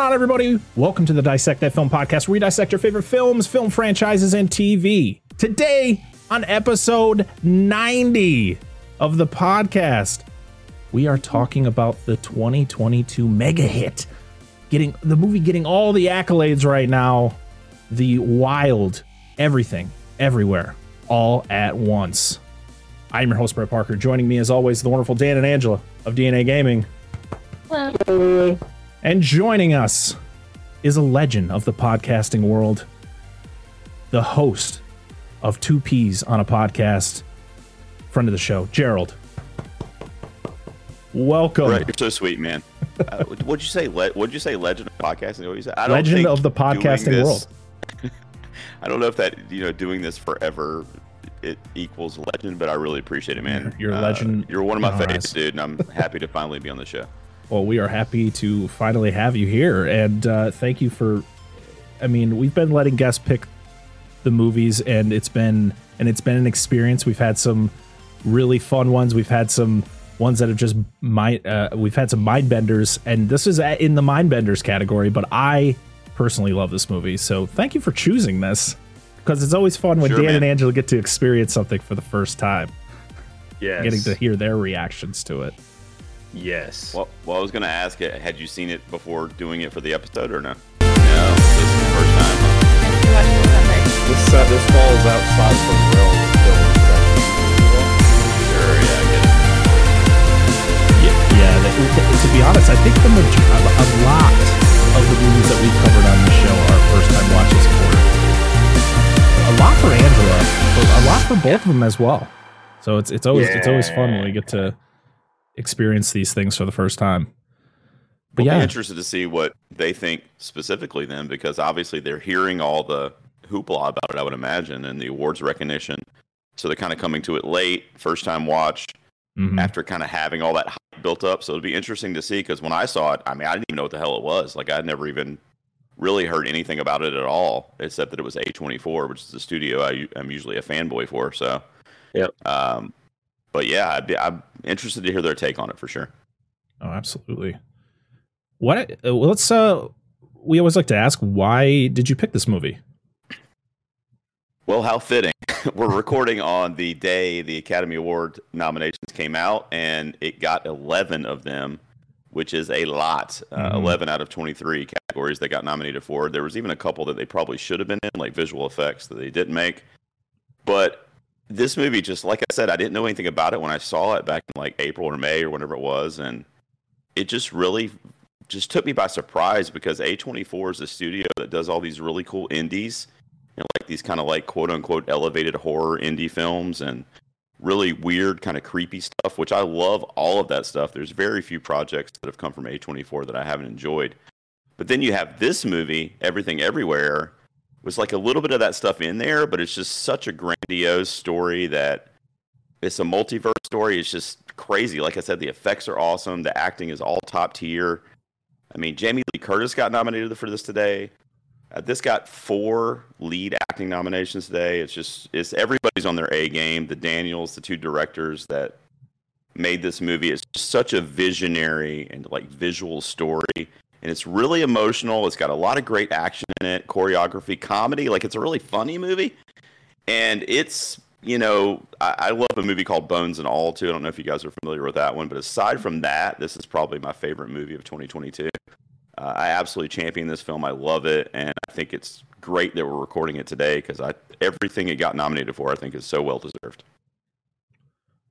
What's going on, everybody? Welcome to the Dissect That Film podcast, where we dissect your favorite films, film franchises, and TV. Today, on episode 90 of the podcast, we are talking about the 2022 mega hit, getting the movie getting all the accolades right now, the wild everything, everywhere, all at once. I'm your host, Brett Parker. Joining me, as always, the wonderful Dan and Angela of DNA Gaming. And joining us is a legend of the podcasting world, the host of Two Peas on a Podcast, friend of the show, Gerald. Welcome. Right, you're so sweet, man. Uh, what'd you say? Le- what'd you say? Legend of podcasting? What you say? I don't Legend think of the podcasting this- world. I don't know if that you know doing this forever it equals legend, but I really appreciate it, man. You're- a Uh, legend You're one of my favorites, dude, and I'm happy to finally be on the show. Well, we are happy to finally have you here, and uh, thank you for. I mean, we've been letting guests pick the movies, and it's been and it's been an experience. We've had some really fun ones. We've had some ones that have just mind. Uh, we've had some mind benders, and this is in the mind benders category. But I personally love this movie, so thank you for choosing this because it's always fun when Sure, Dan man. and Angela get to experience something for the first time, Yes. getting to hear their reactions to it. Yes. Well, well, I was going to ask, it. had you seen it before doing it for the episode or no? No, this is the first time. This uh, this falls outside the realm of film. Sure, yeah, I get it. Yeah, that, to be honest, I think the maj- a, a lot of the movies that we've covered on the show are first time watches for a lot for Angela, but a lot for both of them as well. So it's it's always it's always fun when we get to experience these things for the first time. But I'll be yeah, interested to see what they think specifically then, because obviously they're hearing all the hoopla about it, I would imagine, and the awards recognition. So they're kind of coming to it late, first time watch, mhm. after kind of having all that hype built up. So it'd be interesting to see, because when I saw it, I mean, I didn't even know what the hell it was. Like, I'd never even really heard anything about it at all, except that it was A24, which is the studio I, am usually a fanboy for. So, Yep. Um, but yeah, I'd be, I'm interested to hear their take on it for sure. oh, absolutely. What? Uh, well, let's. Uh, we always like to ask, why did you pick this movie? Well, how fitting. We're recording on the day the Academy Award nominations came out, and it got 11 of them, which is a lot. Uh, Mhm. 11 out of 23 categories they got nominated for. There was even a couple that they probably should have been in, like visual effects, that they didn't make. But this movie, just like I said, I didn't know anything about it when I saw it back in like April or May or whenever it was, and it just really just took me by surprise because A24 is a studio that does all these really cool indies and like these kind of like quote unquote elevated horror indie films and really weird kind of creepy stuff which i love all of that stuff. There's very few projects that have come from a24 that i haven't enjoyed. But then you have this movie everything everywhere was like a little bit of that stuff in there but it's just such a grandiose story that it's a multiverse story. It's just crazy. Like i said the effects are awesome. The acting is all top tier. I mean jamie lee curtis got nominated for this today. Uh, this got four lead acting nominations today. It's just it's everybody's on their A game. The Daniels, the two directors that made this movie, it's such a visionary and like visual story, and it's really emotional. It's got a lot of great action in it, choreography, comedy. Like it's a really funny movie, and it's you know I, I love a movie called Bones and All too. I don't know if you guys are familiar with that one, but aside from that, this is probably my favorite movie of 2022. Uh, I absolutely champion this film. I love it, and I think it's great that we're recording it today because I everything it got nominated for, I think, is so well deserved.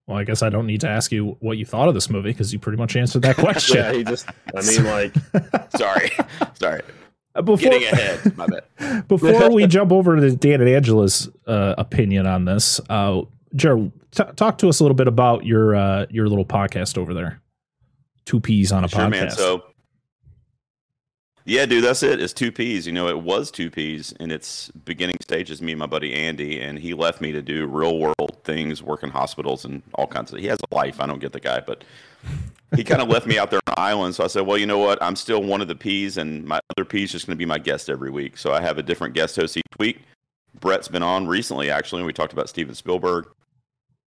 Well, I guess I don't need to ask you what you thought of this movie because you pretty much answered that question. Yeah, he just. I mean, like, Sorry, sorry, Uh, Before, getting ahead. My bad. before we jump over to Dan and Angela's uh, opinion on this, uh, Jared, t- talk to us a little bit about your uh, your little podcast over there. Two peas on a Sure, podcast. man. So, yeah, dude, that's it. It's two P's. You know, it was two P's in its beginning stages. Me and my buddy Andy, and he left me to do real world things, work in hospitals and all kinds of. He has a life. I don't get the guy, but he kind of left me out there on the island. So I said, well, you know what? I'm still one of the P's, and my other P's just going to be my guest every week. So I have a different guest host each week. Brett's been on recently, actually. and We talked about Steven Spielberg.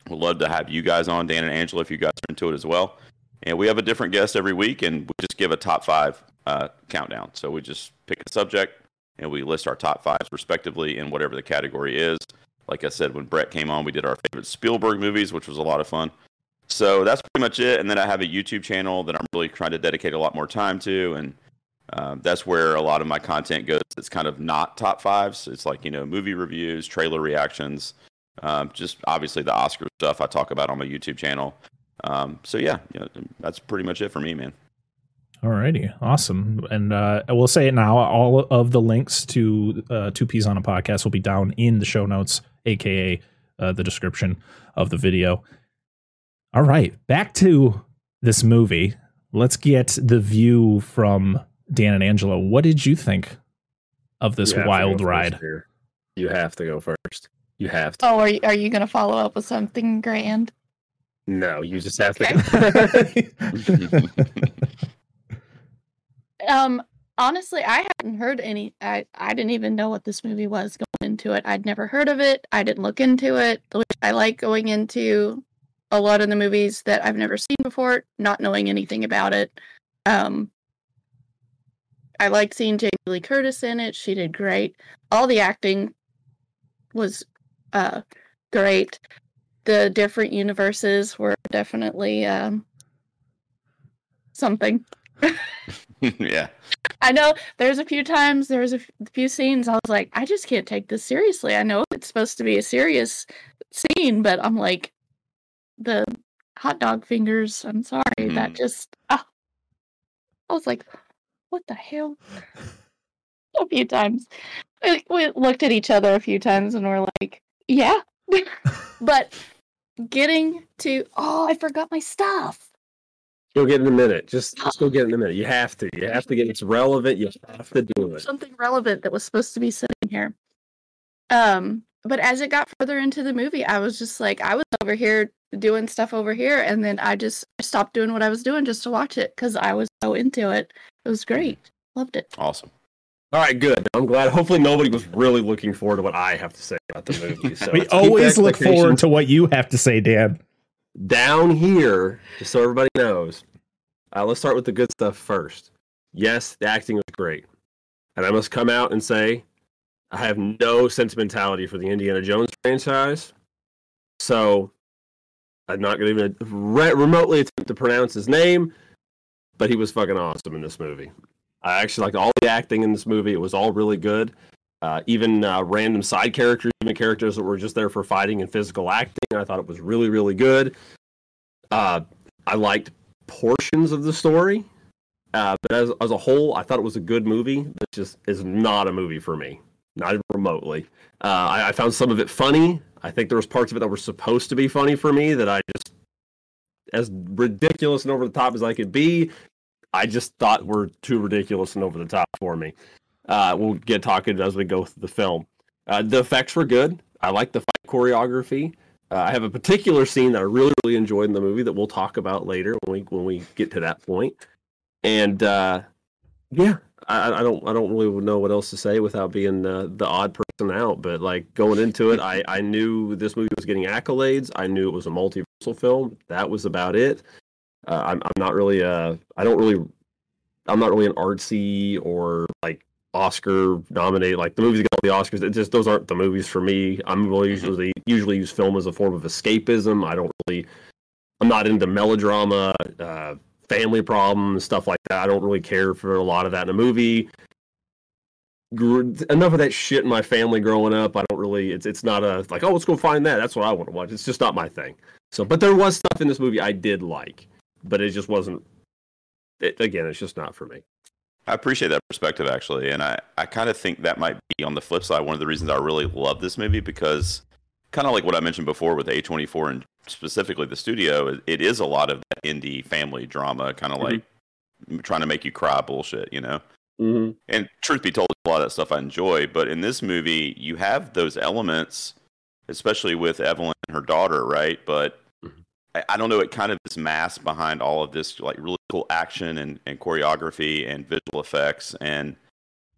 We'd love to have you guys on, Dan and Angela, if you guys are into it as well. And we have a different guest every week, and we just give a top five uh, countdown. So we just pick a subject and we list our top fives respectively in whatever the category is. Like I said, when Brett came on, we did our favorite Spielberg movies, which was a lot of fun. So that's pretty much it. And then I have a YouTube channel that I'm really trying to dedicate a lot more time to, and uh, that's where a lot of my content goes. It's kind of not top fives. It's like you know movie reviews, trailer reactions, um, just obviously the Oscar stuff I talk about on my YouTube channel. Um, so yeah, you know, that's pretty much it for me, man. Alrighty, awesome. And uh, I will say it now: all of the links to uh, Two Peas on a Podcast will be down in the show notes, aka uh, the description of the video. All right, back to this movie. Let's get the view from Dan and Angela. What did you think of this You have to wild ride? here. You have to go first. You have to. Oh, are you, are you going to follow up with something grand? No, you just have Okay. to. Um, honestly, I hadn't heard any. I I didn't even know what this movie was going into it. I'd never heard of it. I didn't look into it, which I like going into a lot of the movies that I've never seen before, not knowing anything about it. Um, I liked seeing Jamie Lee Curtis in it. She did great. All the acting was uh great. The different universes were definitely um something. yeah, I know there's a few times, there's a few scenes I was like, I just can't take this seriously. I know it's supposed to be a serious scene, but I'm like, the hot dog fingers, I'm sorry, that Mm. just, ah. I was like, what the hell? a few times. We, we looked at each other a few times and we're like, yeah. but getting to, oh, I forgot my stuff. Go get it in a minute. Just just go get it in a minute. You have to. You have to get it's relevant. You have to do it. something relevant that was supposed to be sitting here. Um, but as it got further into the movie, I was just like, I was over here doing stuff over here, and then I just stopped doing what I was doing just to watch it because I was so into it. It was great. Loved it. awesome. All right, good. I'm glad. Hopefully, nobody was really looking forward to what I have to say about the movie. So we let's keep the always look forward to what you have to say, Dan. Down here, just so everybody knows. Uh, let's start with the good stuff first. Yes, the acting was great, and I must come out and say, I have no sentimentality for the Indiana Jones franchise, so I'm not going to even re- remotely attempt to pronounce his name. But he was fucking awesome in this movie. I actually liked all the acting in this movie. It was all really good. Uh, even uh, random side characters, even characters that were just there for fighting and physical acting. I thought it was really, really good. Uh, I liked portions of the story, uh, but as, as a whole, I thought it was a good movie. That just is not a movie for me, not even remotely. Uh, I, I found some of it funny. I think there was parts of it that were supposed to be funny for me that I just, as ridiculous and over the top as I could be, I just thought were too ridiculous and over the top for me. Uh, we'll get talking as we go through the film. Uh, the effects were good. I like the fight choreography. Uh, I have a particular scene that I really, really enjoyed in the movie that we'll talk about later when we when we get to that point. And uh, yeah, I, I don't I don't really know what else to say without being uh, the odd person out. But like going into it, I I knew this movie was getting accolades. I knew it was a multiversal film. That was about it. Uh, I'm I'm not really uh I don't really I'm not really an artsy or like Oscar nominated like the movies got all the Oscars. It just those aren't the movies for me. I'm really usually usually use film as a form of escapism. I don't really I'm not into melodrama, uh, family problems, stuff like that. I don't really care for a lot of that in a movie. Enough of that shit in my family growing up. I don't really. It's it's not a like oh let's go find that. That's what I want to watch. It's just not my thing. So, but there was stuff in this movie I did like, but it just wasn't. It, again, it's just not for me. I appreciate that perspective actually, and I, I kind of think that might be on the flip side one of the reasons I really love this movie because kind of like what I mentioned before with A24 and specifically the studio, it- is a lot of that indie family drama, kind of like trying to make you cry bullshit, you know. Mm-hmm. And truth be told, a lot of that stuff I enjoy, but in this movie, you have those elements, especially with Evelyn and her daughter, right? But. I, I don't know, it kind of is masked behind all of this like really cool action and, and choreography and visual effects. And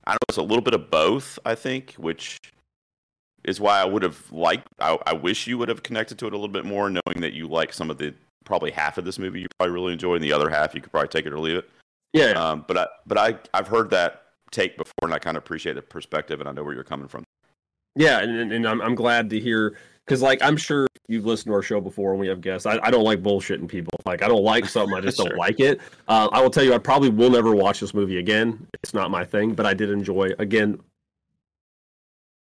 I don't know, it's a little bit of both, I think, which is why I would have liked, I, I wish you would have connected to it a little bit more, knowing that you like some of the, probably half of this movie you probably really enjoy, and the other half you could probably take it or leave it. Yeah, Um, but I but I I've heard that take before, and I kind of appreciate the perspective, and I know where you're coming from. yeah, and, and- and I'm I'm glad to hear because like I'm sure you've listened to our show before and we have guests. I, I don't like bullshitting people. Like I don't like something, I just Sure. don't like it. Uh, I will tell you, I probably will never watch this movie again. It's not my thing, but I did enjoy. Again,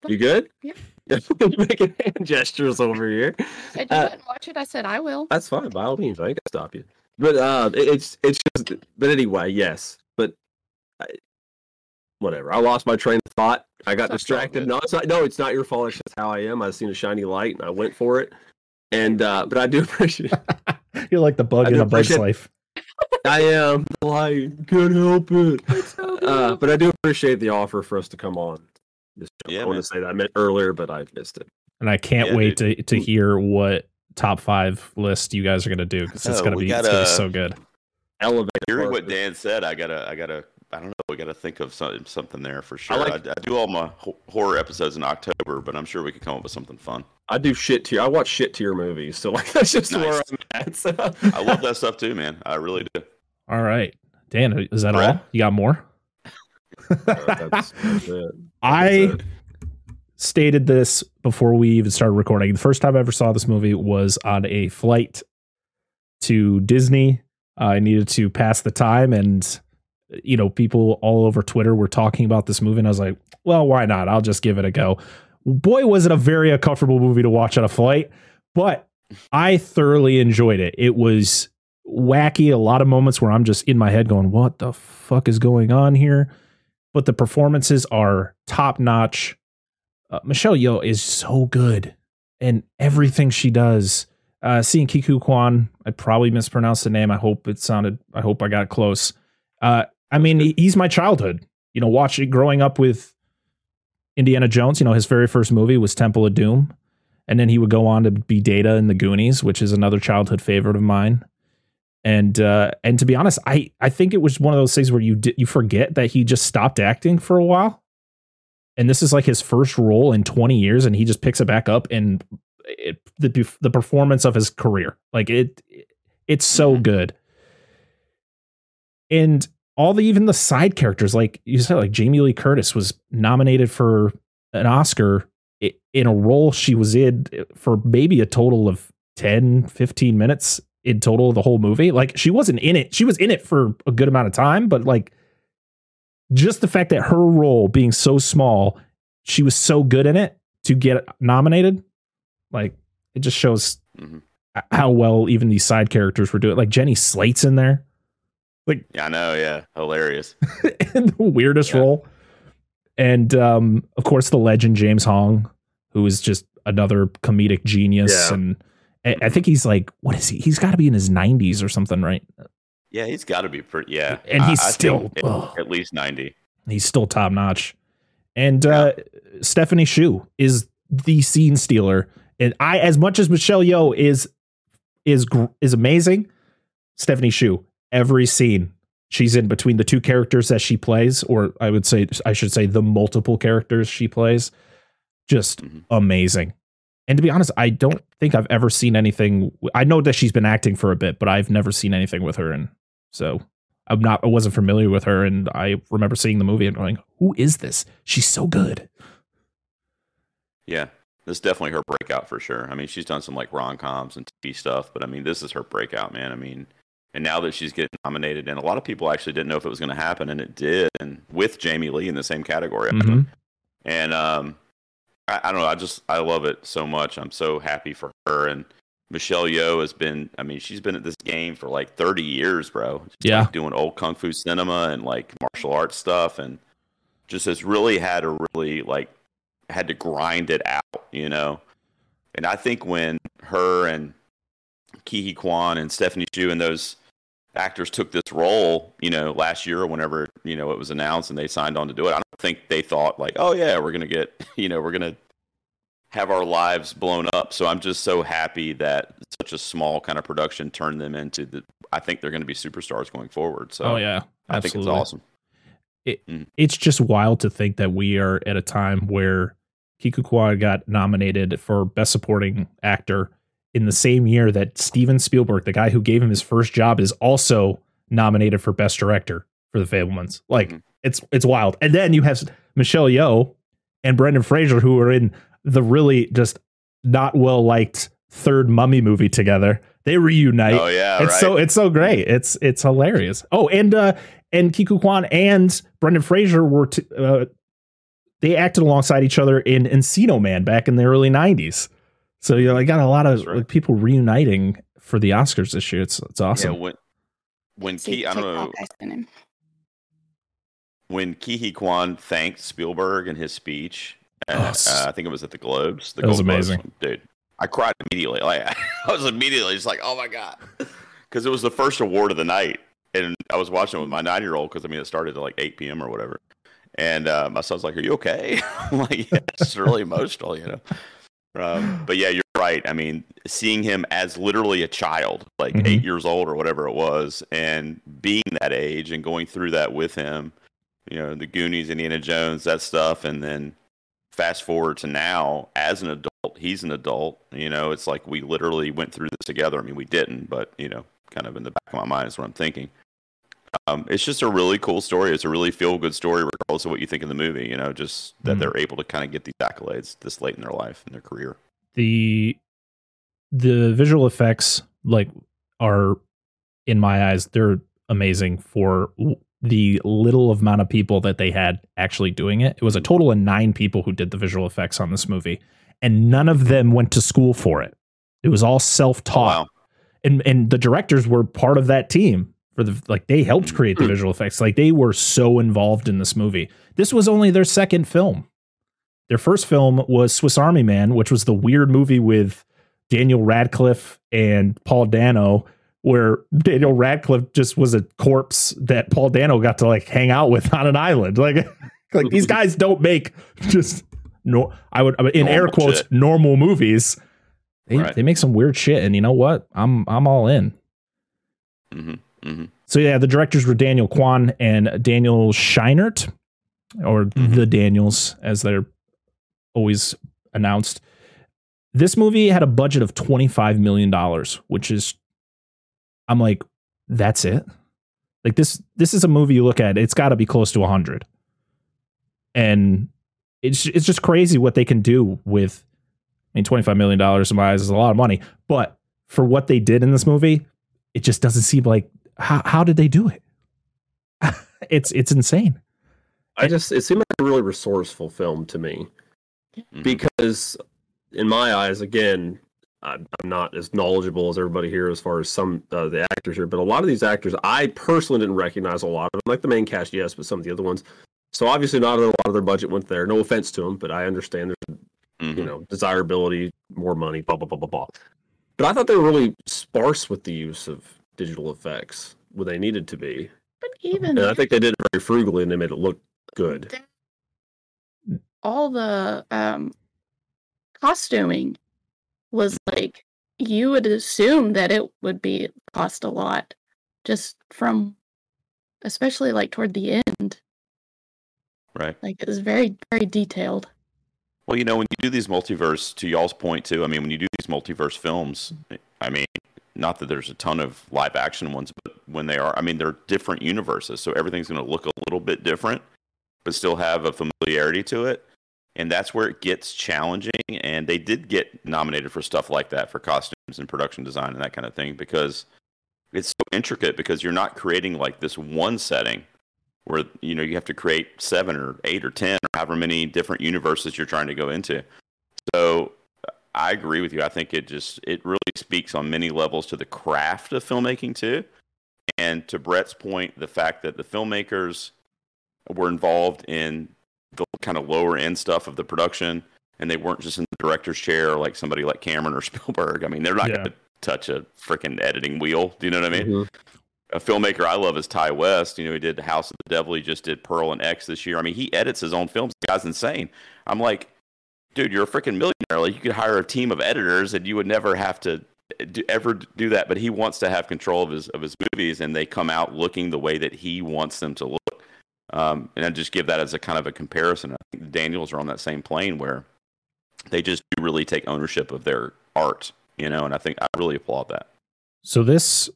you good? Yeah. Making hand gestures over here. I Uh, didn't watch it. I said I will. That's fine, by all means. I ain't gonna stop you. But uh, it- it's it's just. But anyway, yes. But I, whatever. I lost my train of thought. I got That's distracted. No, it's not. No, it's not your fault. It's just how I am. I seen a shiny light and I went for it. And uh, but I do appreciate. You're like the bug I in a bug's life. I am the light. Can't help it. so Uh, but I do appreciate the offer for us to come on. This show. Yeah, I want to say that I meant earlier, but I missed it. And I can't Yeah, wait to to hear what top five list you guys are gonna do because it's Oh, gonna we be it's gonna be so good. Elevate. Hearing what Dan said, I gotta I gotta I don't know. We gotta think of some, something there for sure. like- I, I do all my ho- horror episodes in October, but I'm sure we could come up with something fun. I do shit tier. I watch shit tier movies, so like that's just where I'm at. So. I love that stuff too, man. I really do. All right, Dan, is that all? Brett? You got more? Uh, that's, that's it. I it. stated this before we even started recording. The first time I ever saw this movie was on a flight to Disney. I needed to pass the time, and you know, people all over Twitter were talking about this movie, and I was like, "Well, why not? I'll just give it a go." Boy, was it a very uncomfortable movie to watch on a flight, but I thoroughly enjoyed it. It was wacky. A lot of moments where I'm just in my head going, "What the fuck is going on here?" But the performances are top notch uh, Michelle Yeoh is so good and everything she does. Uh, seeing Kiku Kwan, I probably mispronounced the name. I hope it sounded. I hope I got close. Uh, I mean, he's my childhood. You know, watching growing up with Indiana Jones. You know, his very first movie was Temple of Doom, and then he would go on to be Data in the Goonies, which is another childhood favorite of mine. And uh, and to be honest, I I think it was one of those things where you di- you forget that he just stopped acting for a while and this is like his first role in 20 years and he just picks it back up and it, the the performance of his career like it it's so good and all the even the side characters like you said like Jamie Lee Curtis was nominated for an Oscar in a role she was in for maybe a total of 10 15 minutes in total of the whole movie like she wasn't in it she was in it for a good amount of time but like just the fact that her role being so small, she was so good in it to get nominated, like it just shows Mhm. how well even these side characters were doing. Like Jenny Slate's in there, Yeah, I know. Yeah, hilarious. and the weirdest Yeah. role, and um, of course the legend James Hong, who is just another comedic genius, Yeah. and I I think he's like, what is he? He's got to be in his nineties or something, right? Yeah, he's got to be pretty. Yeah, And he's I- I still- think at, at least ninety. he's still top notch. And uh, Stephanie Hsu is the scene stealer. And I, as much as Michelle Yeoh is is is amazing, Stephanie Hsu every scene she's in between the two characters that she plays, or I would say I should say the multiple characters she plays, just Mhm. amazing. And to be honest, I don't think I've ever seen anything. I know that she's been acting for a bit, but I've never seen anything with her. And so I'm not, I wasn't familiar with her. And I remember seeing the movie and going, who is this? She's so good. Yeah, this is definitely her breakout for sure. I mean, she's done some like rom coms and TV stuff, but I mean, this is her breakout, man. I mean, and now that she's getting nominated, and a lot of people actually didn't know if it was going to happen, and it did, and with Jamie Lee in the same category. Mhm. And um, I, I don't know. I just I love it so much. I'm so happy for her. And Michelle Yeoh has been. I mean, she's been at this game for like 30 years, bro. Just, Yeah. like, doing old kung fu cinema and like martial arts stuff, and just has really had to really like had to grind it out, you know. And I think when her and Ke Huy Quan and Stephanie Hsu and those actors took this role, you know, last year or whenever, you know, it was announced and they signed on to do it, I don't think they thought like, oh yeah, we're gonna get, you know, we're gonna have our lives blown up. So I'm just so happy that such a small kind of production turned them into the. I think they're going to be superstars going forward. So oh, yeah. I think it's absolutely. awesome. Mm. It's just wild to think that we are at a time where Kiku Kwan got nominated for Best Supporting Actor in the same year that Steven Spielberg, the guy who gave him his first job, is also nominated for best director for the Fabelmans. Like Mhm. it's it's wild. And then you have Michelle Yeoh and Brendan Fraser who are in the really just not well liked third Mummy movie together. They reunite. oh yeah, it's right. so it's so great. It's it's hilarious. Oh, and uh and Kiku Kwan and Brendan Fraser were t- uh, they acted alongside each other in Encino Man back in the early '90s. So you know, I got a lot of right. like, people reuniting for the Oscars this year. It's it's awesome. Yeah, when when See, Ki, I don't know. I when Ke Huy Quan thanked Spielberg in his speech. Oh, uh, s- uh, I think it was at the Globes. The That was Gold Globes, amazing. dude. I cried immediately. Like I was immediately just like, "Oh my god," because it was the first award of the night, and I was watching it with my nine-year-old because I mean it started at like 8 p.m. or whatever, and uh, my son's like, "Are you okay?" I'm like, yeah, "It's really emotional," you know. Um, but yeah, you're right. I mean, seeing him as literally a child, like Mhm. eight years old or whatever it was, and being that age and going through that with him, you know, the Goonies, Indiana Jones, that stuff, and then fast forward to now as an adult, he's an adult. You know, it's like we literally went through this together. I mean, we didn't, but you know, kind of in the back of my mind is what I'm thinking. Um, it's just a really cool story. It's a really feel good story, regardless of what you think of the movie. You know, just that Mhm. they're able to kind of get these accolades this late in their life and their career. the the visual effects like are in my eyes they're amazing for the little amount of people that they had actually doing it. It was a total of 9 people who did the visual effects on this movie and none of them went to school for it. It was all self-taught. Oh, wow. and and the directors were part of that team for the like they helped create the visual effects. Like they were so involved in this movie. This was only their second film. Their first film was swiss army man which was the weird movie with daniel radcliffe and paul dano where daniel radcliffe just was a corpse that paul dano got to like hang out with on an island. Like like these guys don't make just no i would in air quotes shit. normal movies. They, Right. they make some weird shit and you know what? I'm i'm all in. Hmm hmm so yeah the directors were daniel kwan and daniel scheinert or Mhm. the daniels as they're always announced. This movie had a budget of 25 million dollars which is i'm like that's it? Like this this is a movie you look at it's got to be close to a 100 and it's it's just crazy what they can do with I mean 25 million dollars in my eyes is a lot of money but for what they did in this movie it just doesn't seem like how how did they do it it's it's insane I just it seemed like a really resourceful film to me Mhm. because in my eyes, again, I'm I'm not as knowledgeable as everybody here as far as some uh, the actors here, but a lot of these actors I personally didn't recognize a lot of them, like the main cast, yes, but some of the other ones. So obviously, not a lot of their budget went there. No offense to them, but I understand there's Mhm. you know desirability, more money, blah blah blah blah blah. But I thought they were really sparse with the use of digital effects when they needed to be, But even and I think they did it very frugally and they made it look good. all the um costuming was like you would assume that it would be cost a lot just from especially like toward the end Right. like it was very very detailed Well, you know, when you do these multiverse, to y'all's point too, I mean, when you do these multiverse films, I mean, not that there's a ton of live action ones, but when they are, I mean, they're different universes, so everything's going to look a little bit different, but still have a familiarity to it, and that's where it gets challenging. And they did get nominated for stuff like that for costumes and production design and that kind of thing because it's so intricate because you're not creating like this one setting where you know you have to create seven or eight or ten or however many different universes you're trying to go into. So I agree with you. I think it just it really speaks on many levels to the craft of filmmaking too. And to Brett's point, the fact that the filmmakers were involved in the kind of lower end stuff of the production and they weren't just in the director's chair like somebody like Cameron or Spielberg. I mean, they're not Yeah. going to touch a freaking editing wheel. Do you know what I mean? Mhm. a filmmaker I love is Ti West. You know, he did House of the Devil. He just did Pearl and X this year. I mean, he edits his own films. The guy's insane. I'm like, dude, you're a freaking millionaire. Like, you could hire a team of editors, and you would never have to do, ever do that. But he wants to have control of his of his movies, and they come out looking the way that he wants them to look. Um, and I just give that as a kind of a comparison. I think the Daniels are on that same plane where they just do really take ownership of their art. You know, and I think I really applaud that. So this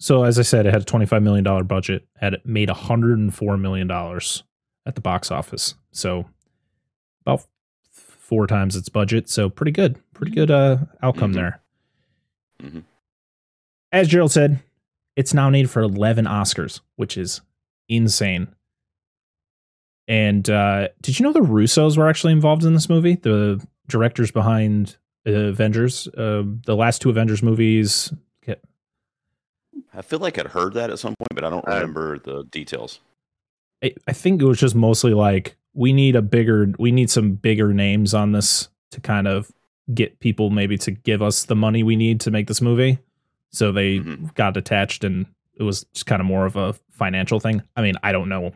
so as I said, it had a $25 million budget, had made $104 million at the box office. So about four times its budget. So pretty good. Pretty good uh, outcome Mhm. there. Mhm. As Gerald said, it's nominated for 11 Oscars, which is insane. And uh, did you know the Russos were actually involved in this movie? The directors behind uh, Avengers, uh, the last two Avengers movies. I feel like I'd heard that at some point, but I don't Uh, remember the details. I, I think it was just mostly like we need a bigger, we need some bigger names on this to kind of get people maybe to give us the money we need to make this movie. So they Mhm. got attached, and it was just kind of more of a financial thing. I mean, I don't know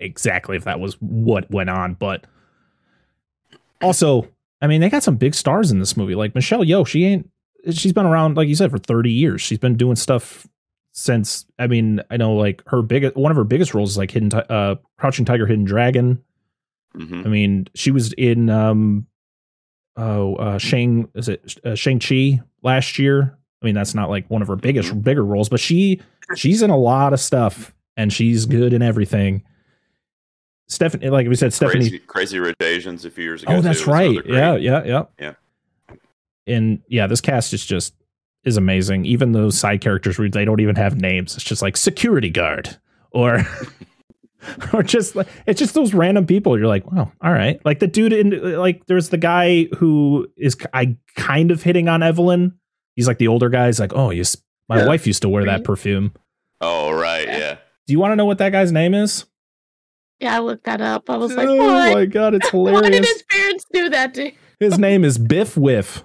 exactly if that was what went on, but also, I mean, they got some big stars in this movie. Like Michelle Yeoh, she ain't. She's been around, like you said, for thirty years. She's been doing stuff since. I mean, I know like her biggest one of her biggest roles is like Hidden, uh, Crouching Tiger, Hidden Dragon. Hmm I mean, she was in um, oh, uh, Shang is it uh, Shang Chi last year? I mean, that's not like one of her biggest bigger roles, but she she's in a lot of stuff and she's good in everything. Stephanie, like we said, Stephanie. Crazy, Crazy Rich Asians a few years ago. oh, that's was right. Yeah, yeah, yeah, Yeah. And yeah, this cast is just is amazing. Even those side characters, where they don't even have names. It's just like security guard or. or just like it's just those random people you're like wow all right like the dude in like there's the guy who is i kind of hitting on evelyn he's like the older guy he's like oh yes my Yeah. wife used to wear that perfume Oh, right. Yeah. Yeah. do you want to know what that guy's name is Yeah, I looked that up. I was like, oh what? my god it's hilarious. Why did hilarious his parents do that to him? his name is biff whiff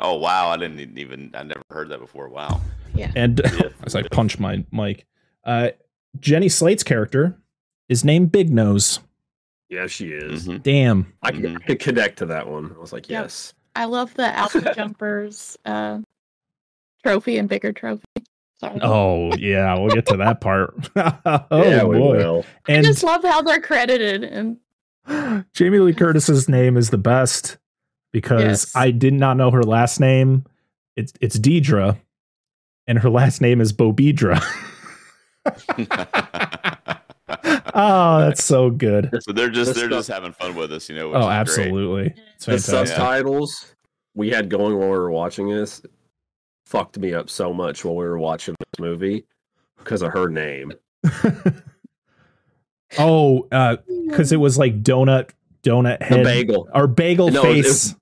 Oh, wow. I didn't even, I never heard that before. Wow. Yeah. And Biff as i punch my mic uh jenny slate's character is named big nose Yeah, she is. Mhm. damn I, could, Mhm. I could connect to that one. I was like, Yep. yes. I love the Alpha Jumpers uh, trophy and bigger trophy. Sorry. oh yeah we'll get to that part oh yeah, we boy will. I and just love how they're credited and Jamie Lee Curtis's name is the best because Yes. I did not know her last name. It's it's Deidre, and her last name is Beaubeirdre. oh, that's so good. so they're just, The they're stuff- just having fun with us, you know. Which Oh, is great. absolutely. It's The subtitles we had going while we were watching this fucked me up so much while we were watching this movie because of her name. oh, uh, because it was like donut, donut The head, bagel. or bagel No, it face.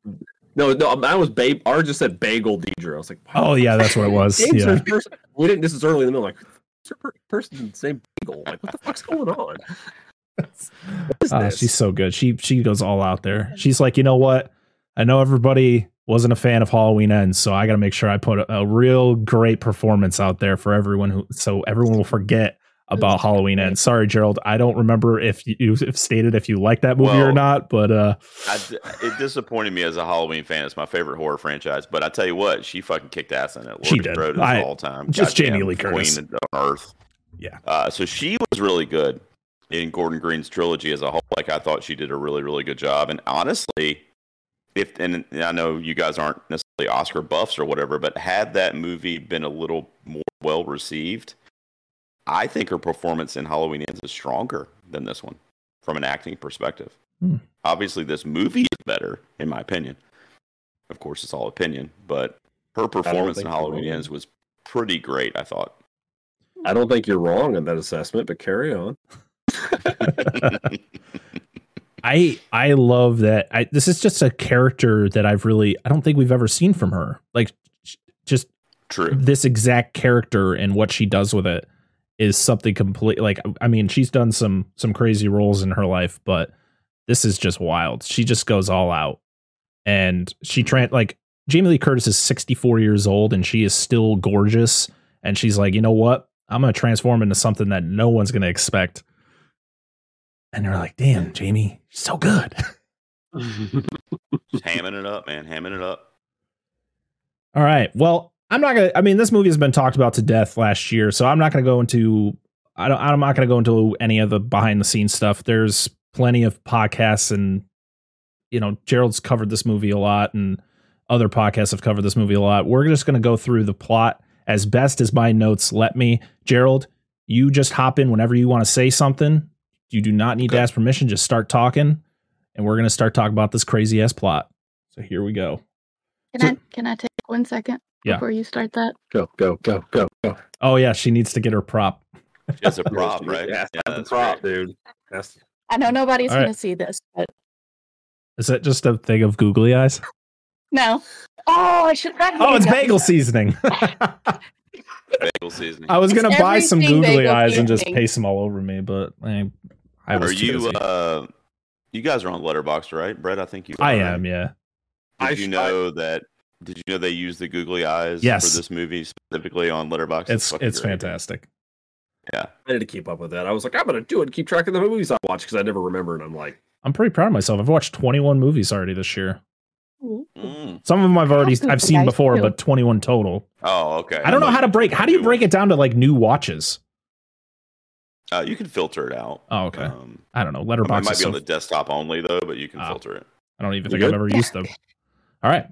No, no, I was babe. Ours just said bagel Deidre. I was like, wow. oh yeah, that's what it was. Yeah. her person- We didn't. This is early in the middle. Like, is her per- person's name bagel? Like, what the fuck's going on? What is Ah, she's so good. She she goes all out there. She's like, you know what? I know everybody wasn't a fan of Halloween Ends, so I got to make sure I put a, a real great performance out there for everyone who, so everyone will forget about Halloween Ends. Sorry, Gerald, I don't remember if you have stated if you like that movie or not, but uh, I d it disappointed me as a Halloween fan. It's my favorite horror franchise. But I tell you what, she fucking kicked ass in it. Laurie She did. Strode I- all time. just Jamie goddamn Lee Curtis. Queen on Earth. Yeah. Uh, so she was really good in Gordon Green's trilogy as a whole. Like I thought she did a really, really good job. And honestly, if and I know you guys aren't necessarily Oscar buffs or whatever, but had that movie been a little more well received, I think her performance in Halloween Ends is stronger than this one from an acting perspective. Hmm. Obviously, this movie is better, in my opinion. Of course, it's all opinion, but her performance in Halloween wrong. Ends was pretty great. I thought. I don't think you're wrong in that assessment, but carry on. I I love that. I this is just a character that I've really I don't think we've ever seen from her. Like just True. this exact character and what she does with it is something complete like I mean she's done some some crazy roles in her life but this is just wild. She just goes all out. And she tran like Jamie Lee Curtis is 64 years old and she is still gorgeous and she's like, "You know what? I'm going to transform into something that no one's going to expect." And they're like, "Damn, Jamie, so good." Just hamming it up, man. Hamming it up. All right. Well, I'm not gonna. I mean, this movie has been talked about to death last year, so I'm not gonna go into. I don't. I'm not gonna go into any of the behind the scenes stuff. There's plenty of podcasts, and you know, Gerald's covered this movie a lot, and other podcasts have covered this movie a lot. We're just gonna go through the plot as best as my notes let me. Gerald, you just hop in whenever you want to say something. You do not need to ask permission. Just start talking, and we're gonna start talking about this crazy ass plot. So here we go. Can So- I can I take one second Yeah. before you start that? Go, go, go, go, go. Oh yeah, she needs to get her prop. She has a prop, right? Yeah, Yeah, that's prop, great. dude. That's I know nobody's All right. gonna see this, but Is that just a thing of googly eyes? no. Oh, I should have. Oh, it's bagel seasoning. Bagel seasoning. I was It's gonna buy some googly bagel eyes and just paste them all over me, but I, I was Are too you? busy. Uh, you guys are on Letterboxd, right, Brett? I think you. I are, right? am, yeah. Did I you sh- know that? Did you know they use the googly eyes Yes. for this movie specifically on Letterboxd? It's fucking it's great. fantastic. I need to keep up with that. I was like, I'm gonna do it, keep track of the movies I watch because I never remember, and I'm like, I'm pretty proud of myself. I've watched 21 movies already this year. Mm. Some of them I've already I've seen before, but 21 total. Oh, okay. I don't know how to break. How do you break it down to like new watches? Uh, you can filter it out. Oh, okay. Um, I don't know. I mean, it Letterboxd might be so, on the desktop only though, but you can Ah. filter it. I don't even think I've ever used them. All right,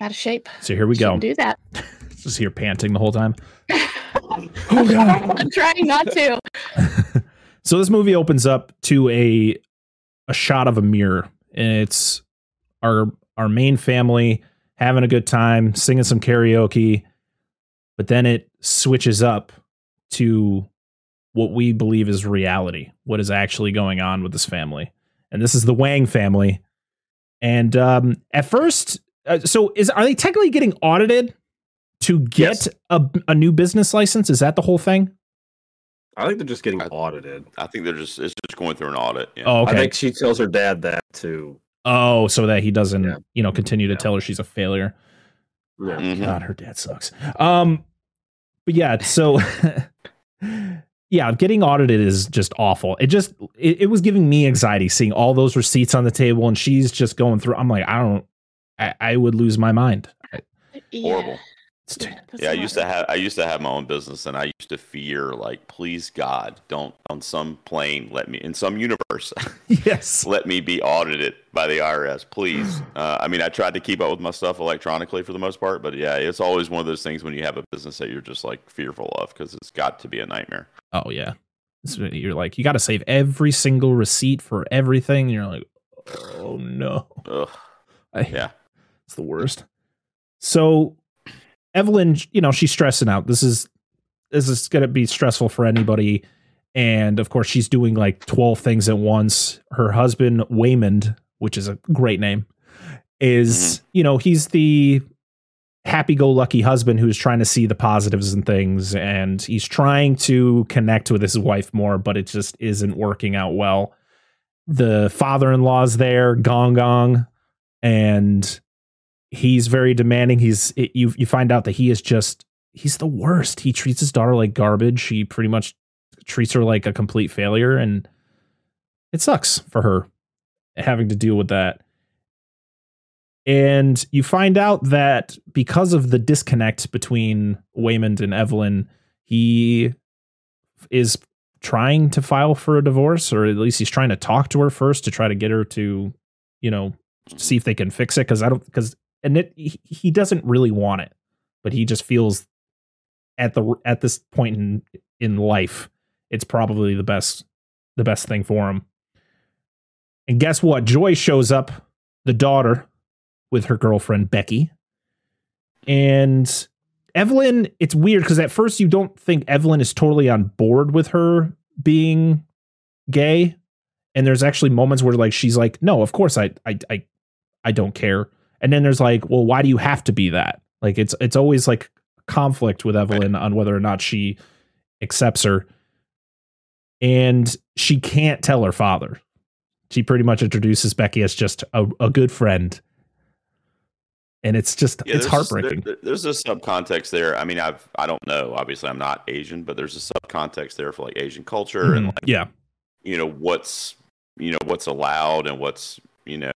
I'm out of shape. so here we go. Shouldn't do that. Just here panting the whole time. oh God. I'm trying not to. so this movie opens up to a a shot of a mirror. And it's our our main family having a good time, singing some karaoke, but then it switches up to what we believe is reality, what is actually going on with this family. And this is the Wang family. And um at first uh, so is are they technically getting audited to get Yes. a, a new business license? Is that the whole thing? I think they're just getting I- audited. I think they're just it's just going through an audit. Yeah. Oh, okay. I think she tells her dad that too. Oh, so that he doesn't, Yeah. you know, continue to Yeah. tell her she's a failure. Yeah. Mhm. God, her dad sucks. Um, but yeah, so yeah, getting audited is just awful. It just it, it was giving me anxiety seeing all those receipts on the table, and she's just going through. I'm like, I don't, I, I would lose my mind. Horrible. It's too- that's Yeah, I a used to have I used to have my own business, and I used to fear like, please God, don't on some plane let me in some universe yes, let me be audited by the IRS, please. Uh, I mean, I tried to keep up with my stuff electronically for the most part, but yeah, it's always one of those things when you have a business that you're just like fearful of because it's got to be a nightmare. oh yeah. This is- You're like, you got to save every single receipt for everything. And you're like, oh no. Ugh. I, Yeah. It's the worst. So Evelyn, you know, she's stressing out. This is this is gonna be stressful for anybody. And of course, she's doing like 12 things at once. Her husband, Waymond, which is a great name, is, mm-hmm. you know, he's the happy go lucky husband who's trying to see the positives and things. And he's trying to connect with his wife more, but it just isn't working out well. The father in law's there, Gong Gong, and he's very demanding. He's it, you you find out that he is just he's the worst. He treats his daughter like garbage. He pretty much treats her like a complete failure, and it sucks for her having to deal with that. And you find out that because of the disconnect between Waymond and Evelyn, he is trying to file for a divorce, or at least he's trying to talk to her first to try to get her to, you know, see if they can fix it. Because I don't, because and it, he, doesn't really want it, but he just feels at the at this point in in life, it's probably the best the best thing for him. And guess what? Joy shows up, the daughter, with her girlfriend Becky, and Evelyn. It's weird because at first you don't think Evelyn is totally on board with her being gay, and there's actually moments where like she's like, "No, of course I I I, I don't care." And then there's like, "Well, why do you have to be that?" Like it's it's always like conflict with Evelyn on whether or not she accepts her. And she can't tell her father. She pretty much introduces Becky as just a, a good friend. And it's just Yeah, it's heartbreaking. there- there's a subcontext there. I mean, I've I don't know. Obviously, I'm not Asian, but there's a subcontext there for like Asian culture and Mhm. like yeah. you know what's you know what's allowed and what's you know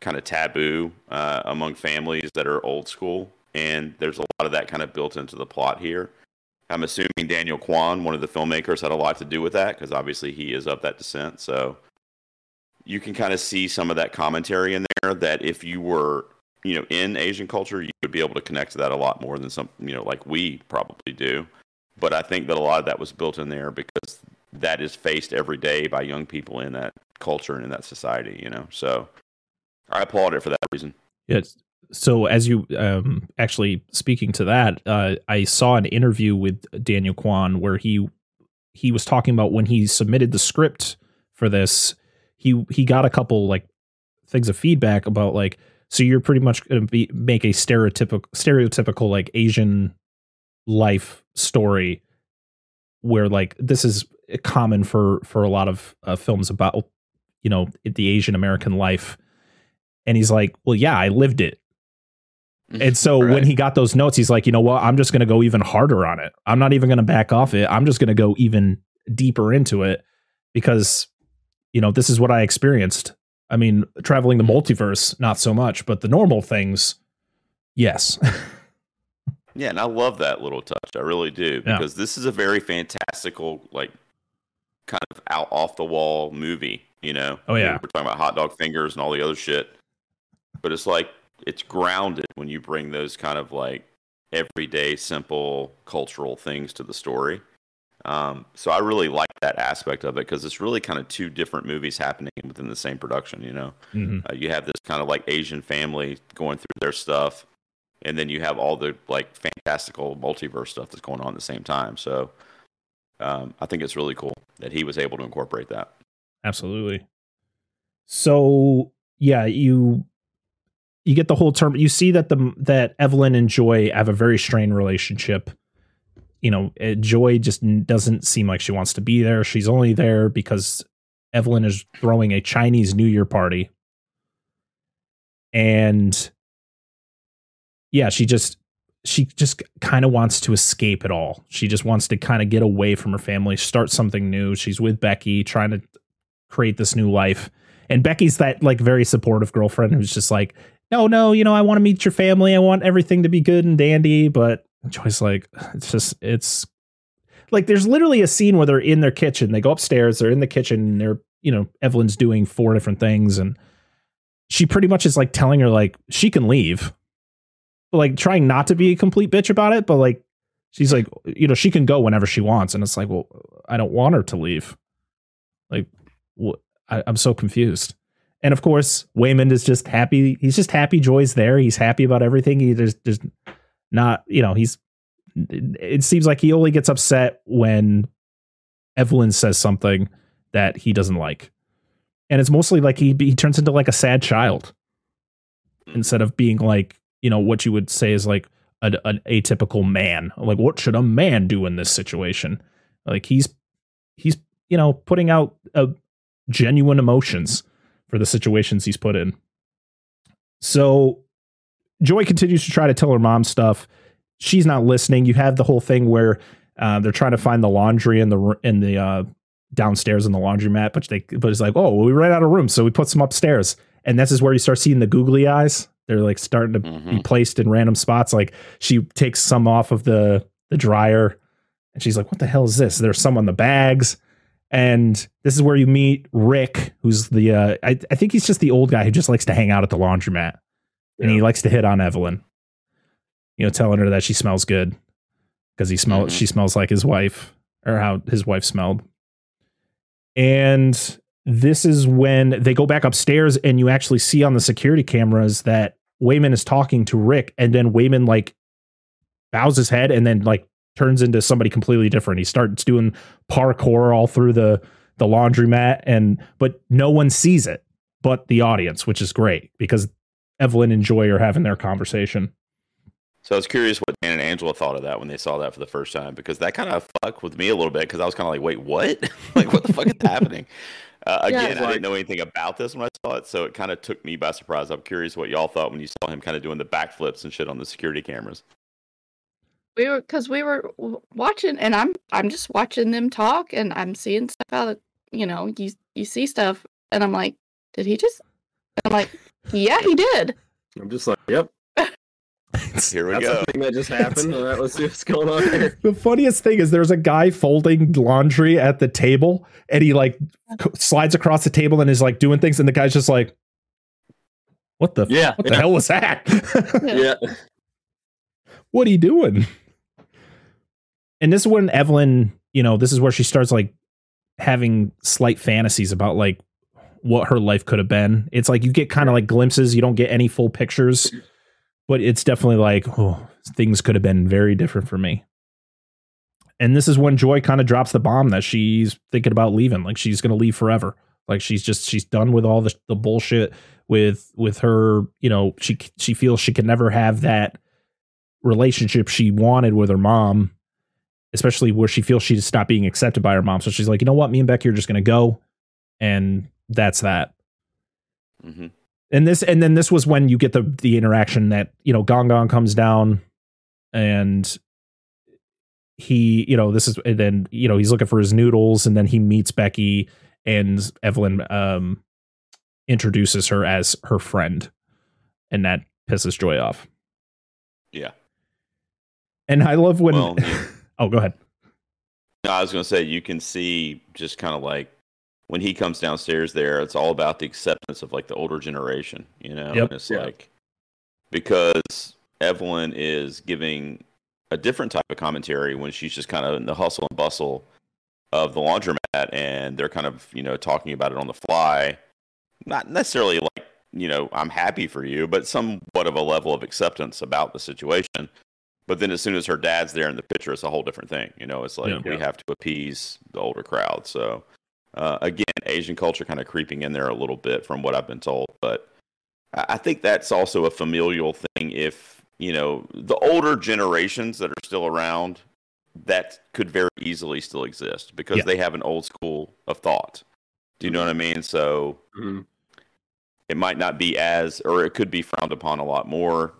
kind of taboo uh, among families that are old school. And there's a lot of that kind of built into the plot here. I'm assuming Daniel Kwan, one of the filmmakers, had a lot to do with that because obviously he is of that descent. So you can kind of see some of that commentary in there that if you were you know, in Asian culture, you would be able to connect to that a lot more than some, you know, like we probably do. But I think that a lot of that was built in there because that is faced every day by young people in that culture and in that society, you know. So I applaud it for that reason. Yes. So as you um, actually speaking to that, uh, I saw an interview with Daniel Kwan where he he was talking about when he submitted the script for this, he he got a couple like things of feedback about like so you're pretty much going to be make a stereotypical stereotypical like Asian life story where like this is common for for a lot of uh, films about you know the Asian American life and he's like well yeah I lived it mm-hmm. and so right. when he got those notes he's like you know what I'm just going to go even harder on it I'm not even going to back off it I'm just going to go even deeper into it because you know this is what I experienced I mean traveling the mm-hmm. multiverse not so much but the normal things yes Yeah, and I love that little touch. I really do because yeah. this is a very fantastical, like, kind of out off the wall movie. You know? Oh yeah. We're talking about hot dog fingers and all the other shit, but it's like it's grounded when you bring those kind of like everyday, simple cultural things to the story. Um, so I really like that aspect of it because it's really kind of two different movies happening within the same production. You know, mm-hmm. uh, you have this kind of like Asian family going through their stuff, and then you have all the like fantastical multiverse stuff that's going on at the same time. So um, I think it's really cool that he was able to incorporate that. Absolutely. So yeah, you you get the whole term. You see that the that Evelyn and Joy have a very strained relationship. You know, eh, Joy just doesn't seem like she wants to be there. She's only there because Evelyn is throwing a Chinese New Year party. And yeah, she just she just kind of wants to escape it all. She just wants to kind of get away from her family, start something new. She's with Becky, trying to create this new life. And Becky's that like very supportive girlfriend who's just like, no, no, you know, I want to meet your family. I want everything to be good and dandy. But Joy's like, it's just, it's like there's literally a scene where they're in their kitchen. They go upstairs, they're in the kitchen, and they're, you know, Evelyn's doing four different things. And she pretty much is like telling her, like, she can leave like trying not to be a complete bitch about it, but like she's like, you know, she can go whenever she wants, and it's like, well, I don't want her to leave. Like, wh- I, I'm so confused. And of course, Waymond is just happy. He's just happy Joy's there. He's happy about everything. He just just not, you know, he's. It seems like he only gets upset when Evelyn says something that he doesn't like, and it's mostly like he he turns into like a sad child instead of being like you know what you would say is like a, an atypical man like what should a man do in this situation like he's he's you know putting out uh, genuine emotions for the situations he's put in so joy continues to try to tell her mom stuff she's not listening you have the whole thing where uh, they're trying to find the laundry in the in the uh, downstairs in the laundromat but they but it's like oh well, we ran out of room so we put some upstairs and this is where you start seeing the googly eyes they're like starting to mm-hmm. be placed in random spots. Like she takes some off of the the dryer, and she's like, "What the hell is this?" There's some on the bags, and this is where you meet Rick, who's the uh, I, I think he's just the old guy who just likes to hang out at the laundromat, yeah. and he likes to hit on Evelyn. You know, telling her that she smells good because he smells mm-hmm. she smells like his wife or how his wife smelled. And this is when they go back upstairs and you actually see on the security cameras that Waymond is talking to Rick, and then Waymond like bows his head and then like turns into somebody completely different. He starts doing parkour all through the the laundromat, and but no one sees it but the audience, which is great because Evelyn and Joy are having their conversation. So I was curious what Dan and Angela thought of that when they saw that for the first time because that kind of fucked with me a little bit because I was kind of like, wait, what? like, what the fuck is happening? Uh, again, yeah, I didn't know anything about this when I saw it, so it kind of took me by surprise. I'm curious what y'all thought when you saw him kind of doing the backflips and shit on the security cameras. We were because we were watching, and I'm I'm just watching them talk, and I'm seeing stuff out. Of, you know, you you see stuff, and I'm like, did he just? And I'm like, yeah, he did. I'm just like, yep. Here we That's go. thing that just happened. All right, let's see what's going on here. The funniest thing is there's a guy folding laundry at the table, and he like slides across the table and is like doing things, and the guy's just like, What the Yeah. what the hell was that? Yeah. what are you doing? And this is when Evelyn, you know, this is where she starts like having slight fantasies about like what her life could have been. It's like you get kind of like glimpses, you don't get any full pictures, but it's definitely like, oh, things could have been very different for me. And this is when Joy kind of drops the bomb that she's thinking about leaving, like she's going to leave forever. Like she's just she's done with all the the bullshit with with her, you know, she she feels she can never have that relationship she wanted with her mom, especially where she feels she's stopped being accepted by her mom. So she's like, you know what, me and Becky are just gonna go, and that's that. hmm And this, and then this was when you get the the interaction that you know Gong Gong comes down, and he, you know, this is, and then you know he's looking for his noodles, and then he meets Becky, and Evelyn um introduces her as her friend, and that pisses Joy off. Yeah. And I love when. Well, yeah. Oh, go ahead. No, I was going to say you can see just kind of like when he comes downstairs there, it's all about the acceptance of like the older generation, you know? Yep. And it's Yeah. like because Evelyn is giving a different type of commentary when she's just kind of in the hustle and bustle of the laundromat and they're kind of, you know, talking about it on the fly. Not necessarily like, you know, I'm happy for you, but somewhat of a level of acceptance about the situation. But then as soon as her dad's there in the picture, it's a whole different thing. You know, it's like Yeah. we have to appease the older crowd. So uh, again, Asian culture kind of creeping in there a little bit from what I've been told. But I I think that's also a familial thing. If you know the older generations that are still around, that could very easily still exist because Yeah. they have an old school of thought. Do you know what I mean? So Mhm. it might not be as, or it could be frowned upon a lot more,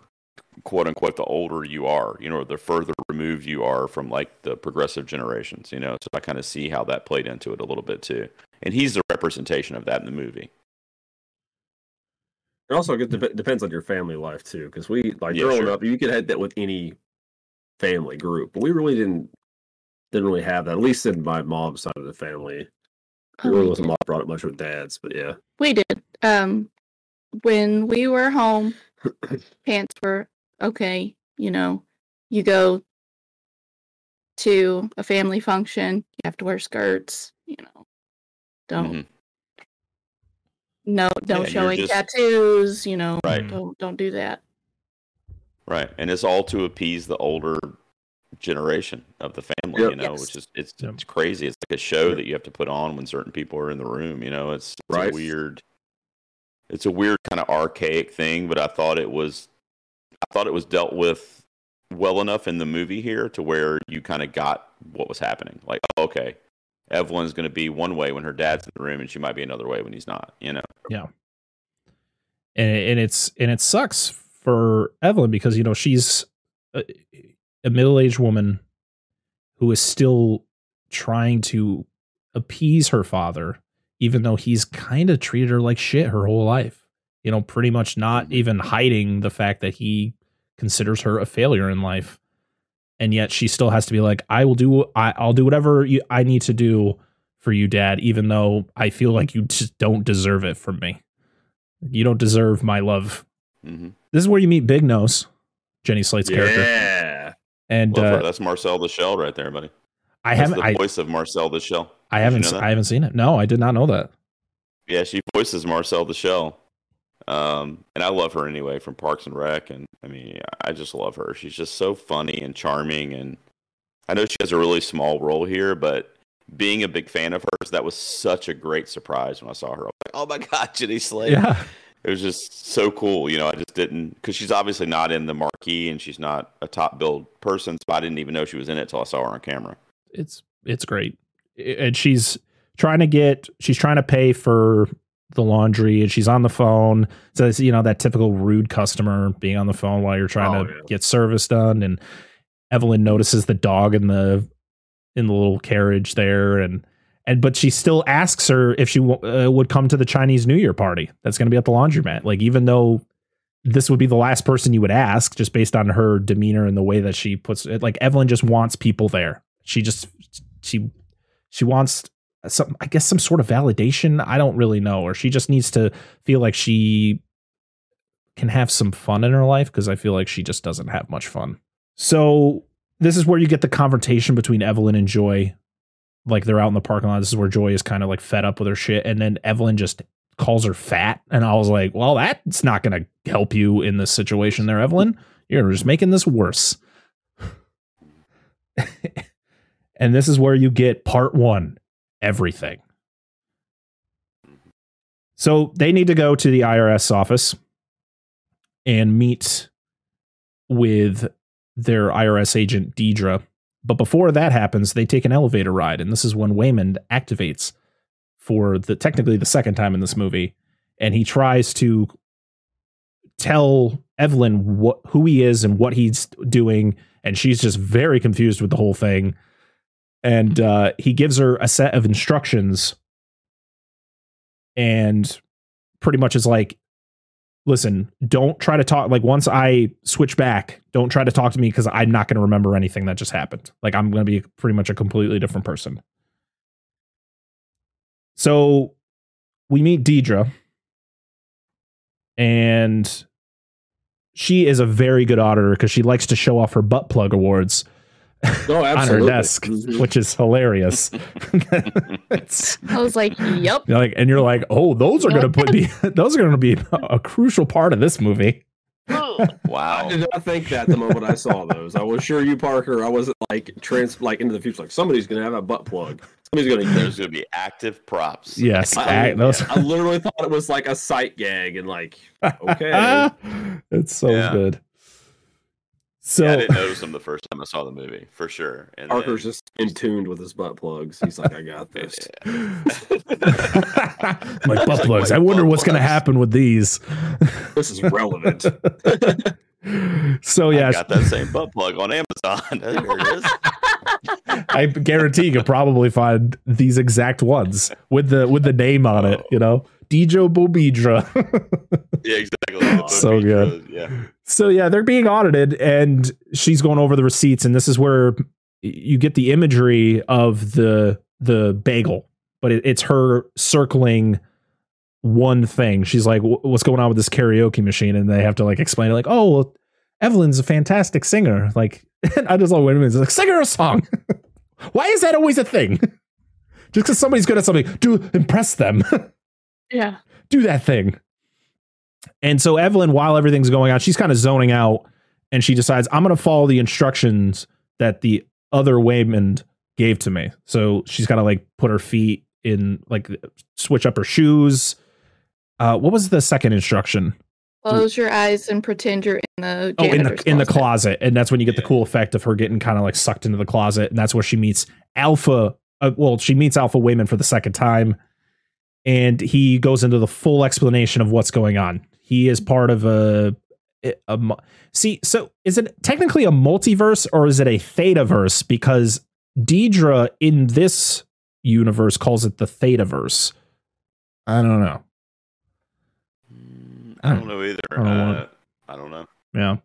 quote unquote, the older you are, you know, or the further removed you are from like the progressive generations, you know. So I kind of see how that played into it a little bit too. And he's the representation of that in the movie. It also get- dep- depends on your family life too, because we like Yeah, growing sure. up, you could have that with any family group, but we really didn't didn't really have that. At least in my mom's side of the family, it Oh, really wasn't did. a lot brought up much with dads. But yeah, We did. Um, when we were home, pants were okay. You know, you go to a family function, you have to wear skirts. You know, don't Mhm. no don't you're show any just- tattoos. You know, Right. don't don't do that. Right. And it's all to appease the older generation of the family, Yep. you know, Yes. which is it's Yep. it's crazy. It's like a show Sure. that you have to put on when certain people are in the room, you know. It's, it's Right. weird it's a weird kind of archaic thing, but I thought it was I thought it was dealt with well enough in the movie here to where you kind of got what was happening. Like, oh, okay, Evelyn's going to be one way when her dad's in the room, and she might be another way when he's not. You know, Yeah. and and it's and it sucks for Evelyn because you know she's a, a middle-aged woman who is still trying to appease her father even though he's kind of treated her like shit her whole life you know pretty much not Mhm. even hiding the fact that he considers her a failure in life and yet she still has to be like i will do I, i'll do whatever you, i need to do for you dad even though i feel like you just don't deserve it from me you don't deserve my love. hmm This is where you meet Big Nose, Jenny Slate's character, yeah, and uh, that's Marcel the Shell right there, buddy. I That's haven't, the I, voice of Marcel the Shell. I Did haven't, know? I haven't seen it. No, I did not know that. Yeah, she voices Marcel the Shell. Um, and I love her anyway from Parks and Rec. And I mean, I just love her. She's just so funny and charming. And I know she has a really small role here, but being a big fan of hers, that was such a great surprise when I saw her. I like, oh my God, Jenny Slate. Yeah, It was just so cool. You know, I just didn't, because she's obviously not in the marquee and she's not a top billed person. So I didn't even know she was in it till I saw her on camera. it's it's great, and she's trying to get, she's trying to pay for the laundry, and she's on the phone. So it's you know that typical rude customer being on the phone while you're trying Oh, to yeah. get service done, and Evelyn notices the dog in the in the little carriage there, and and but she still asks her if she w- uh, would come to the Chinese New Year party that's going to be at the laundromat. Like even though this would be the last person you would ask, just based on her demeanor and the way that she puts it. Like Evelyn just wants people there. She just she she wants some I guess some sort of validation. I don't really know, or she just needs to feel like she can have some fun in her life because I feel like she just doesn't have much fun. So this is where you get the confrontation between Evelyn and Joy. Like they're out in the parking lot. This is where Joy is kind of like fed up with her shit, and then Evelyn just calls her fat, and I was like, "Well, that's not going to help you in this situation, there, Evelyn. You're just making this worse." and this is where you get part one, everything. Mm-hmm. So they need to go to the IRS office and meet with their IRS agent Deirdre. But before that happens, they take an elevator ride, and this is when Waymond activates for the technically the second time in this movie, and he tries to tell Evelyn what who he is and what he's doing, and she's just very confused with the whole thing. And uh, he gives her a set of instructions, and pretty much is like, listen, don't try to talk. Like, once I switch back, don't try to talk to me because I'm not going to remember anything that just happened. Like, I'm going to be pretty much a completely different person. So we meet Deirdre, and she is a very good auditor because she likes to show off her butt plug awards Oh, on her absolutely. desk, Mhm. which is hilarious. I was like, "Yep." like, and you're like, oh, those are gonna put be those are gonna be a crucial part of this movie. wow. I Wow. did not think that the moment I saw those. I was sure you, Parker. I wasn't like trans like into the future. Like somebody's gonna have a butt plug. Somebody's gonna There's going to be active props. Yes, I, act- those- I literally thought it was like a sight gag and like okay. it's so Yeah. good. So Yeah, I didn't notice them the first time I saw the movie, for sure. And then- Parker's just in tuned with his butt plugs. He's like, I got this. my butt plugs. I wonder what's gonna happen with these. This is relevant. so yeah, I yeah, got that same butt plug on Amazon. there it is. I guarantee you could probably find these exact ones with the with the name on it. Oh. You know, Deirdre Beaubeirdre. Yeah, exactly. So good. Yeah. so yeah, they're being audited, and she's going over the receipts, and this is where you get the imagery of the the bagel, but it, it's her circling one thing. She's like, "What's going on with this karaoke machine?" And they have to like explain it, like, "Oh, well, Evelyn's a fantastic singer." Like, I just like, wait a minute, it's like, sing her a song. Why is that always a thing? Just because somebody's good at something, do impress them. Yeah. do that thing. And so Evelyn, while everything's going on, she's kind of zoning out and she decides, I'm going to follow the instructions that the other Waymond gave to me. So she's got to like put her feet in, like switch up her shoes. Uh, what was the second instruction? Close your eyes and pretend you're in the Oh, in the janitor's in the closet. closet, and that's when you get the cool effect of her getting kind of like sucked into the closet, and that's where she meets Alpha. Uh, well, she meets Alpha Waymond for the second time, and he goes into the full explanation of what's going on. He is part of a, a mu- see. So, is it technically a multiverse or is it a Thetaverse? Because Deirdre in this universe calls it the Thetaverse. I don't know. I don't know either. I don't Uh, I don't know. Yeah.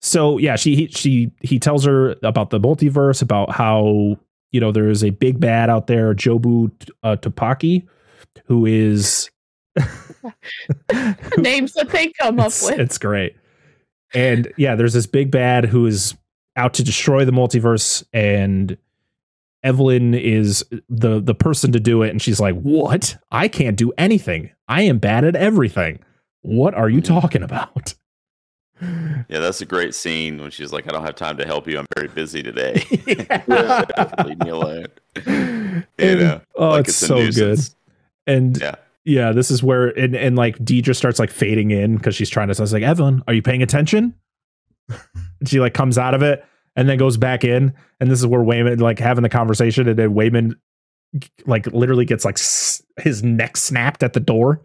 So yeah, she he, she he tells her about the multiverse, about how you know there is a big bad out there, Jobu uh, Tupaki, who is Names that they come up with. it's great. And yeah, there's this big bad who is out to destroy the multiverse, and Evelyn is the the person to do it. And she's like, "What? I can't do anything. I am bad at everything. What are you mm-hmm. talking about?" Yeah, that's a great scene when she's like, "I don't have time to help you. I'm very busy today. Yeah. Leave me alone." You And- know, oh, like it's a so good. Nuisance. And yeah. Yeah. this is where and, and like Deirdre starts like fading in because she's trying to. So I was like, Evelyn, are you paying attention? She like comes out of it and then goes back in, and this is where Waymond like having the conversation, and then Waymond like literally gets like s- his neck snapped at the door.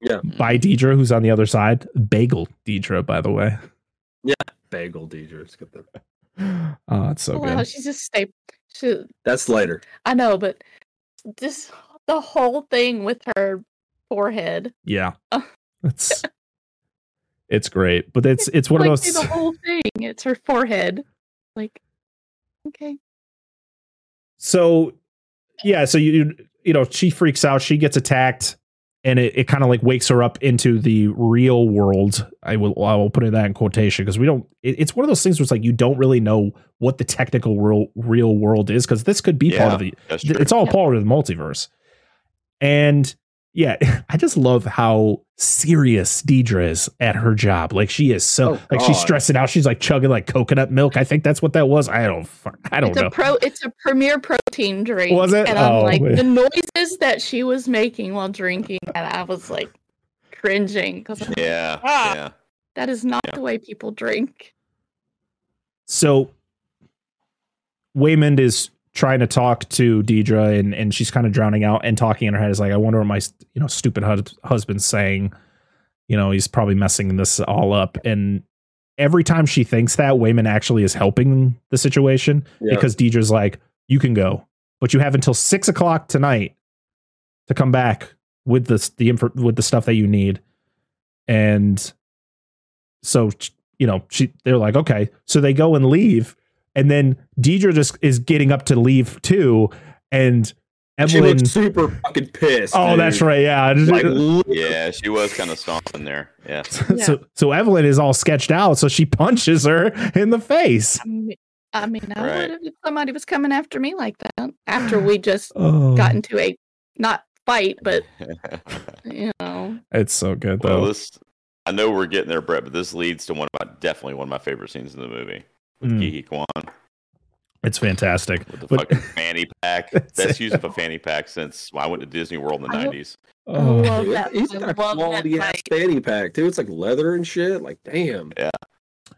Yeah. by Deirdre, who's on the other side. Bagel Deirdre, by the way. Yeah. Bagel Deirdre. Let's get that. Oh, ah, it's so oh, wow, good. she's just stay. She, That's later. I know, but just the whole thing with her forehead. Yeah, Oh. it's it's great, but it's it's one like, of those. the whole thing. It's her forehead. Like, okay. so yeah so you you know she freaks out she gets attacked and it, it kind of like wakes her up into the real world. I will I will put it that in quotation because we don't. It, it's one of those things where it's like you don't really know what the technical real real world is because this could be part of the. It's all Yeah. part of the multiverse, and yeah, I just love how serious Deirdre is at her job. Like she is so Oh, like she's stressing out. She's like chugging like coconut milk. I think that's what that was. I don't. I don't It's know. a pro. It's a premier protein drink. Was it? And I'm Oh, like man. the noises that she was making while drinking, and I was like cringing because Yeah, Ah. yeah. that is not Yeah. the way people drink. So Waymond is trying to talk to Deirdre and, and she's kind of drowning out and talking in her head is like, I wonder what my you know stupid hus- husband's saying. You know, he's probably messing this all up. And every time she thinks that, Waymond actually is helping the situation Yeah. because Deirdre's like, you can go, but you have until six o'clock tonight to come back with the the info, with the stuff that you need. And so you know, she they're like, okay. So they go and leave, and then Deirdre just is getting up to leave too, and She Evelyn. looks super fucking pissed. Oh, dude. that's right. Yeah. Like, Yeah, she was kind of stomping there. Yeah. so so Evelyn is all sketched out, so she punches her in the face. I mean, I, Right. would have if somebody was coming after me like that after we just Oh, got into a not fight, but you know, it's so good well, though. this I know we're getting there, Brett, but this leads to one of my definitely one of my favorite scenes in the movie with Mm. Ki Kwan It's fantastic. with the But- fucking fanny pack. Best use of a fanny pack since I went to Disney World in the nineties. I Oh, love Dude, that. He's I got a quality ass fanny pack too. It's like leather and shit. Like, damn. Yeah.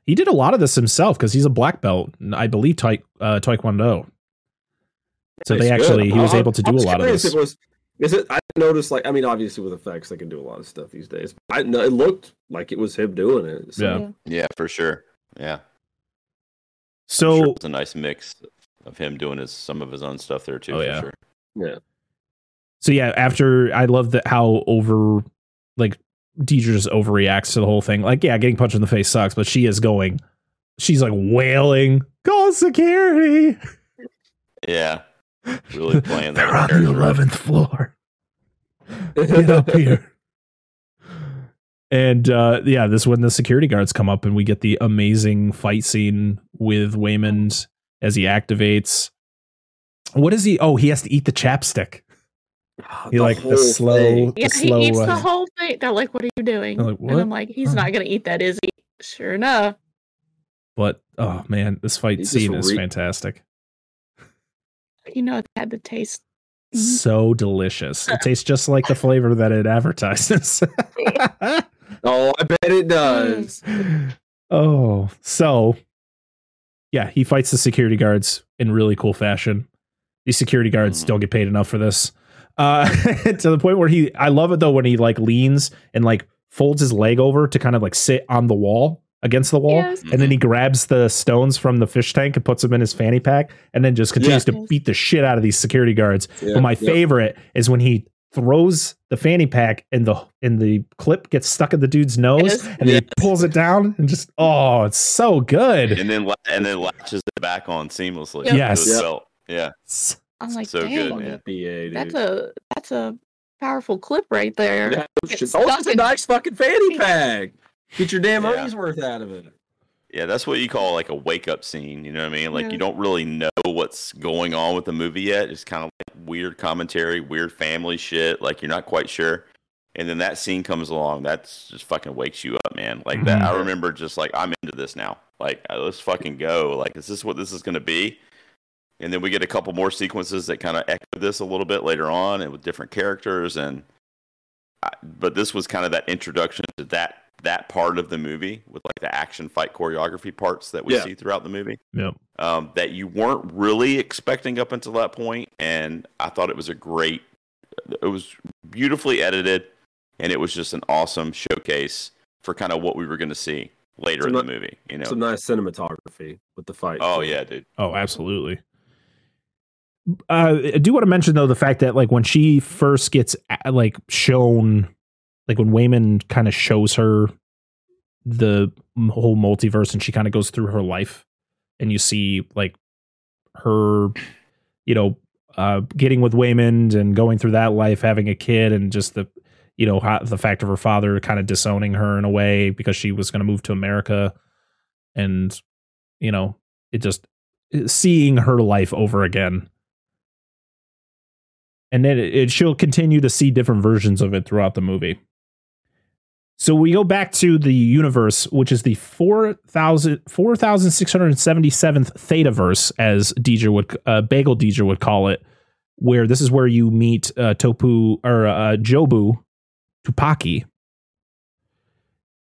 he did a lot of this himself because he's a black belt, I believe, tai, uh, Taekwondo. So they It's good. actually he was I- able to I do a lot of curious this. It was, is it? I noticed like I mean, obviously with effects they can do a lot of stuff these days. I know it looked like it was him doing it. So. Yeah. Yeah, for sure. Yeah. So sure it's a nice mix of him doing his some of his own stuff there too. Oh, for yeah. sure. Yeah. so yeah, after I love that how over like Deirdre just overreacts to the whole thing. Like, yeah, getting punched in the face sucks, but she is going, she's like wailing, call security. Yeah. Really playing that. They're on the eleventh floor. Get up here. And uh, yeah, this when the security guards come up and we get the amazing fight scene with Waymond as he activates. What is he? Oh, he has to eat the chapstick. He like the whole slow, thing. the Yeah, slow. he eats uh, the whole thing. They're like, "What are you doing?" Like, And I'm like, "He's Oh. not gonna eat that, is he?" Sure enough. but oh man, this fight He just scene is re- fantastic. You know, it had the taste. Mhm. So delicious. It tastes just like the flavor that it advertises. Oh, I bet it does. oh, so yeah, he fights the security guards in really cool fashion. These security guards Mhm. don't get paid enough for this. Uh, to the point where he, I love it though when he like leans and like folds his leg over to kind of like sit on the wall against the wall, Yes. and then he grabs the stones from the fish tank and puts them in his fanny pack, and then just continues to beat the shit out of these security guards. Yeah, But my yep. favorite is when he throws the fanny pack and the and the clip gets stuck in the dude's nose Yes. and then he pulls it down and just oh it's so good And then and then latches it back on seamlessly. Yep. Yes. Yep. belt. Yeah. I'm like, So "Damn, good, Fucking man. BA, dude. that's a that's a powerful clip right there." Yeah, Get. Oh, it's a nice fucking fanny pack. Get your damn Yeah. money's worth out of it. Yeah, that's what you call like a wake up scene. You know what I mean? Like Yeah. you don't really know what's going on with the movie yet. It's kind of like weird commentary, weird family shit. Like you're not quite sure. And then that scene comes along. That's just fucking wakes you up, man. Like that. I remember just like I'm into this now. Like uh, let's fucking go. Like is this what this is gonna be? And then we get a couple more sequences that kind of echo this a little bit later on, and with different characters. And I, but this was kind of that introduction to that that part of the movie with like the action fight choreography parts that we Yeah. see throughout the movie yep um, that you weren't really expecting up until that point and i thought it was a great it was beautifully edited and it was just an awesome showcase for kind of what we were going to see later Some in the movie you know Some nice cinematography with the fight. oh yeah dude oh absolutely uh, I do want to mention though the fact that like when she first gets like shown, like when Waymond kind of shows her the whole multiverse and she kind of goes through her life, and you see like her, you know, uh, getting with Waymond and going through that life, having a kid, and just the, you know how, the fact of her father kind of disowning her in a way because she was going to move to America, and you know it just seeing her life over again and then it, it, she'll continue to see different versions of it throughout the movie. So we go back to the universe, which is the 4,000 4,677th Thetaverse, as Deirdre would, uh, Bagel Deirdre would call it, where this is where you meet uh, Topu or uh, Jobu Tupaki.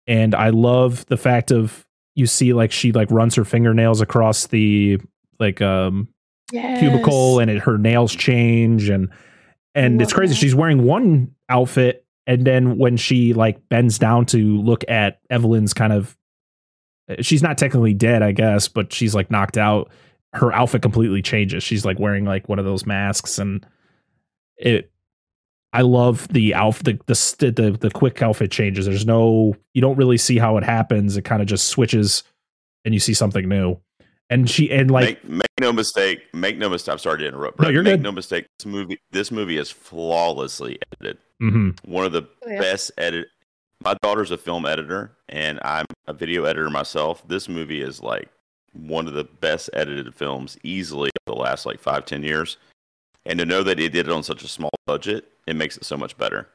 And I love the fact of you see like she like runs her fingernails across the like um Yes. cubicle and it, her nails change and and it's crazy that. she's wearing one outfit and then when she like bends down to look at Evelyn's kind of eh, she's not technically dead I guess but she's like knocked out. Her outfit completely changes. She's like wearing like one of those masks and it I love the outfit the the the, the quick outfit changes. There's no you don't really see how it happens. It kind of just switches and you see something new and she and like make, make no mistake. Make no mistake. I'm sorry to interrupt. No, you're make good. no mistake. This movie. This movie is flawlessly edited. mhm. One of the Oh, yeah. best edit. My daughter's a film editor, and I'm a video editor myself. This movie is like one of the best edited films easily of the last like five ten years. And to know that it did it on such a small budget, it makes it so much better.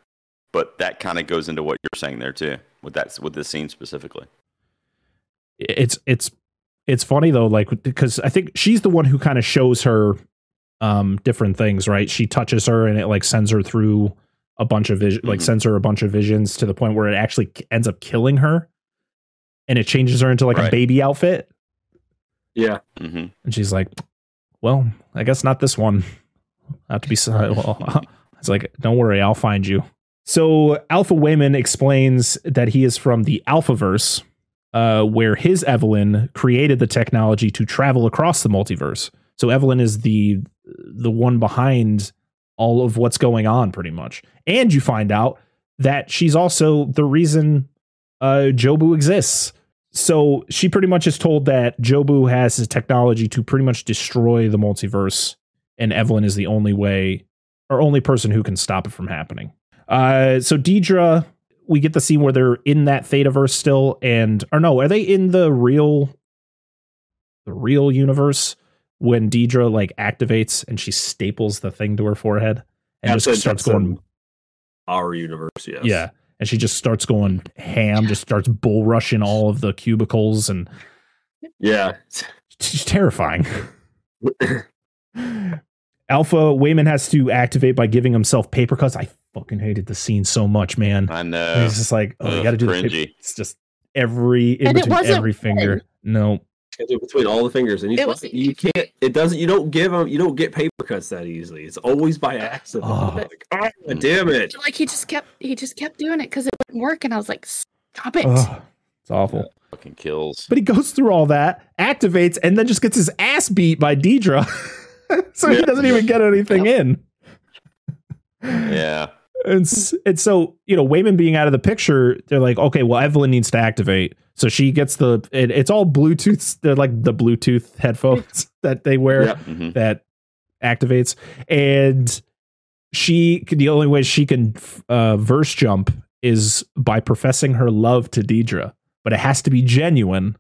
But that kind of goes into what you're saying there too, with that with this scene specifically. it's it's it's funny though like because i think she's the one who kind of shows her um different things right? She touches her and it like sends her through a bunch of vision like Mhm. sends her a bunch of visions to the point where it actually ends up killing her. And it changes her into like a baby outfit. Yeah. hmm and she's like well i guess not this one. I have to be so well it's like don't worry i'll find you. So alpha waymond explains that he is from the alphaverse uh, where his evelyn created the technology to travel across the multiverse. So evelyn is the the one behind all of what's going on pretty much. And you find out that she's also the reason uh, jobu exists. So she pretty much is told that Jobu has his technology to pretty much destroy the multiverse, and Evelyn is the only way or only person who can stop it from happening. Uh, so Deirdre, we get the scene where they're in that Thetaverse still, and or no, are they in the real, the real universe when Deirdre like activates and she staples the thing to her forehead and That's just it, starts going our universe. Yes. yeah. And she just starts going ham, just starts bull rushing all of the cubicles, and Yeah. she's terrifying. Alpha Waymond has to activate by giving himself paper cuts. I fucking hated the scene so much, man. I And know. He's just like, oh, you got to do the paper. It's just every in And it between wasn't every finger. red. No, Gotta do it between all the fingers, and you, was- you can't. It doesn't. You don't give them. You don't get paper cuts that easily. It's always by accident. Oh. Like, oh, damn it! Like he just kept he just kept doing it because it wouldn't work, and I was like, stop it. Ugh, it's awful. Fucking kills. But he goes through all that, activates, and then just gets his ass beat by Deirdre. so he doesn't even get anything in. Yeah. And, and so, you know, Waymond being out of the picture, they're like, okay, well, Evelyn needs to activate. So she gets the, it, it's all Bluetooth, they're like the Bluetooth headphones that they wear Yeah. hmm that activates. And she, the only way she can uh, verse jump is by professing her love to Deirdre, but it has to be genuine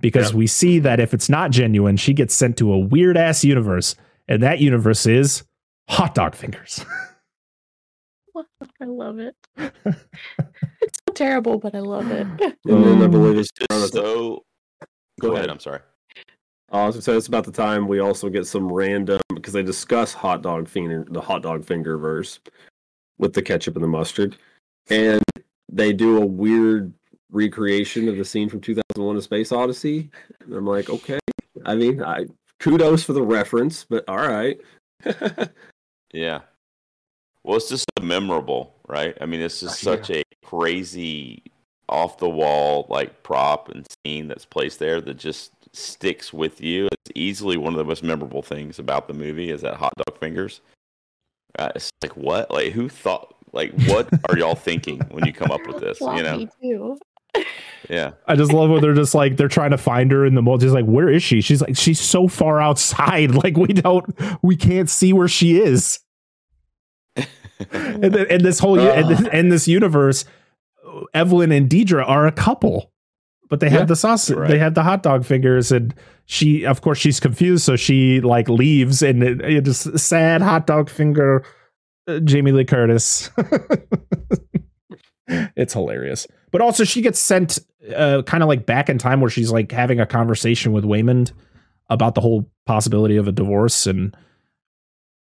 because Yeah. we see that if it's not genuine, she gets sent to a weird ass universe. And that universe is hot dog fingers. I love it. it's so terrible, but I love it. And then I Um, believe it's Just so. Go ahead. I'm sorry. I was gonna it's about the time we also get some random because they discuss hot dog finger, the hot dog finger verse with the ketchup and the mustard, and they do a weird recreation of the scene from 2001: A Space Odyssey. And I'm like, okay. I mean, I kudos for the reference, but all right. Yeah. Well, it's just so memorable, right? I mean, it's just yeah. such a crazy, off the wall like prop and scene that's placed there that just sticks with you. It's easily one of the most memorable things about the movie is that hot dog fingers. Uh, it's like what? Like who thought? Like what are y'all thinking when you come up with this? You know? Yeah. I just love when they're just like they're trying to find her in the multi. She's like, where is she? She's like, she's so far outside. Like we don't, we can't see where she is. and, then, and this whole in, this, in this universe, Evelyn and Deirdre are a couple, but they have the sauce. right. They have the hot dog fingers, and she, of course, she's confused, so she like leaves, and it, it just sad hot dog finger. uh, Jamie Lee Curtis. it's hilarious, but also she gets sent uh, kind of like back in time where she's like having a conversation with Waymond about the whole possibility of a divorce, and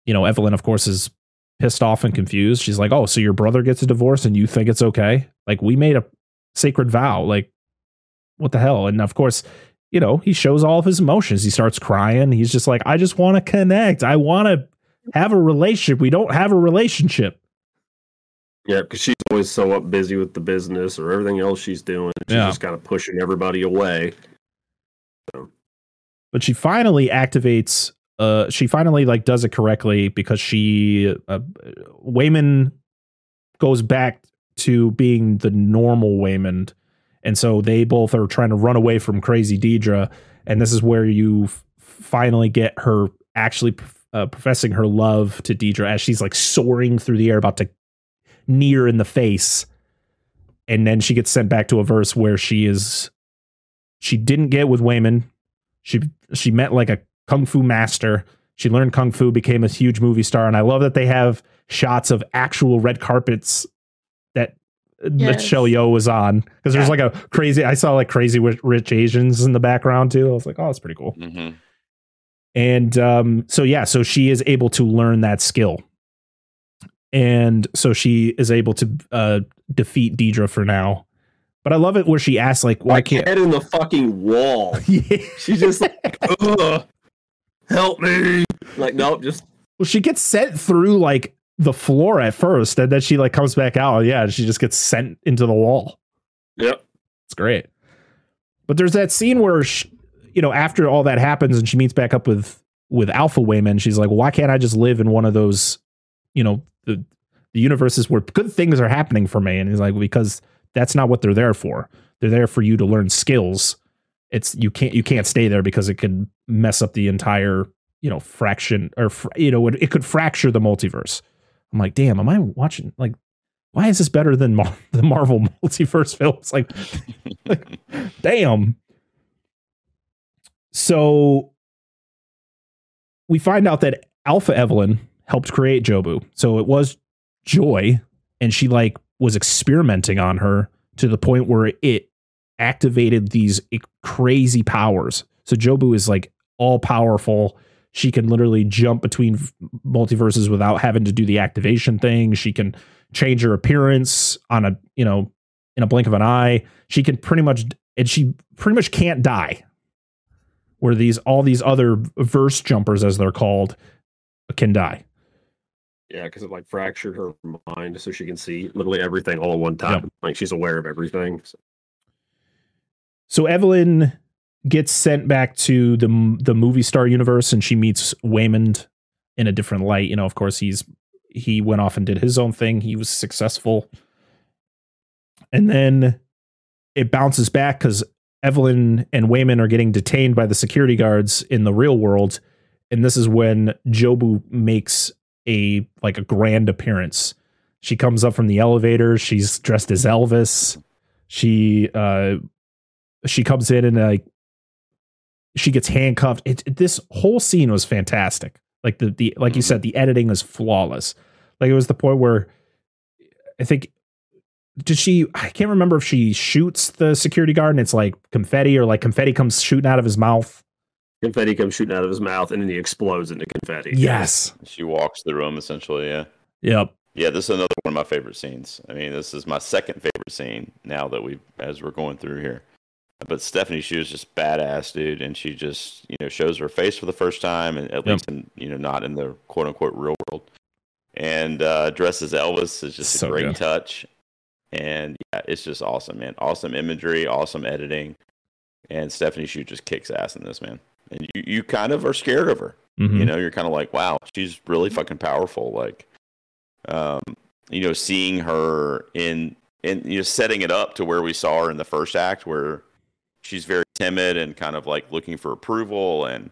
you know Evelyn, of course, is pissed off and confused. She's like, "Oh, so your brother gets a divorce and you think it's okay? Like we made a sacred vow. Like what the hell?" And of course, you know, he shows all of his emotions. He starts crying. He's just like, "I just want to connect. I want to have a relationship. We don't have a relationship." Yeah, because she's always so up busy with the business or everything else she's doing. She's Yeah. just kind of pushing everybody away. But she finally activates uh she finally like does it correctly because she uh, Waymond goes back to being the normal Waymond. And so they both are trying to run away from crazy Deirdre and this is where you f- finally get her actually uh, professing her love to Deirdre as she's like soaring through the air about to near in the face and then she gets sent back to a verse where she is she didn't get with Waymond. she she met like a kung fu master. She learned kung fu, became a huge movie star, and I love that they have shots of actual red carpets that Yes. Michelle Yeoh was on because there's like a crazy. I saw like crazy rich, rich Asians in the background too. I was like, oh, that's pretty cool. hmm And um, so yeah, so she is able to learn that skill, and so she is able to uh, defeat Deirdre for now. But I love it where she asks like, why Like can't? head in the fucking wall. Yeah. She's just like, Ugh, help me. Like, nope, just Well, she gets sent through like the floor at first, and then she like comes back out. Yeah, she just gets sent into the wall. yep. It's great. But there's that scene where, she, you know, after all that happens, and she meets back up with with Alpha Waymond. She's like, "Why can't I just live in one of those, you know, the the universes where good things are happening for me?" And he's like, "Because that's not what they're there for. They're there for you to learn skills. It's you can't you can't stay there because it could mess up the entire you know fraction or you know it, it could fracture the multiverse." I'm like, damn, am I watching like why is this better than Mar- the Marvel multiverse films? Like, like, damn. So we find out that Alpha Evelyn helped create Jobu. So it was Joy, and she like was experimenting on her to the point where it activated these crazy powers. So Jobu is like all powerful. She can literally jump between multiverses without having to do the activation thing. She can change her appearance on a, you know, in a blink of an eye. She can pretty much and she pretty much can't die. Where these all these other verse jumpers as they're called can die. Yeah, because it like fractured her mind so she can see literally everything all at one time. Like she's aware of everything. So, So Evelyn gets sent back to the the movie star universe, and she meets Waymond in a different light. You know, of course, he's he went off and did his own thing. He was successful, and then it bounces back because Evelyn and Waymond are getting detained by the security guards in the real world, and this is when Jobu makes a like a grand appearance. She comes up from the elevator. She's dressed as Elvis. She uh she comes in and like she gets handcuffed. It, it- this whole scene was fantastic. Like the the like you mm-hmm. said, the editing is flawless. Like it was the point where I think did she I can't remember if she shoots the security guard and it's like confetti or like confetti comes shooting out of his mouth. confetti comes shooting out of his mouth and then he explodes into confetti. Yes. She walks the room essentially. Yeah. Yep. Yeah, this is another one of my favorite scenes. I mean, this is my second favorite scene now that we've as we're going through here. But Stephanie, she was just badass, dude, and she just you know shows her face for the first time, and at Yep. least in you know not in the quote unquote real world. And uh, dresses Elvis is just So a great good. touch, and yeah, it's just awesome, man. Awesome imagery, awesome editing, and Stephanie Hsu just kicks ass in this, man. And you you kind of are scared of her. Mhm. You know, you're kind of like, wow, she's really fucking powerful. Like, um, you know, seeing her in in you know setting it up to where we saw her in the first act, where she's very timid and kind of like looking for approval, and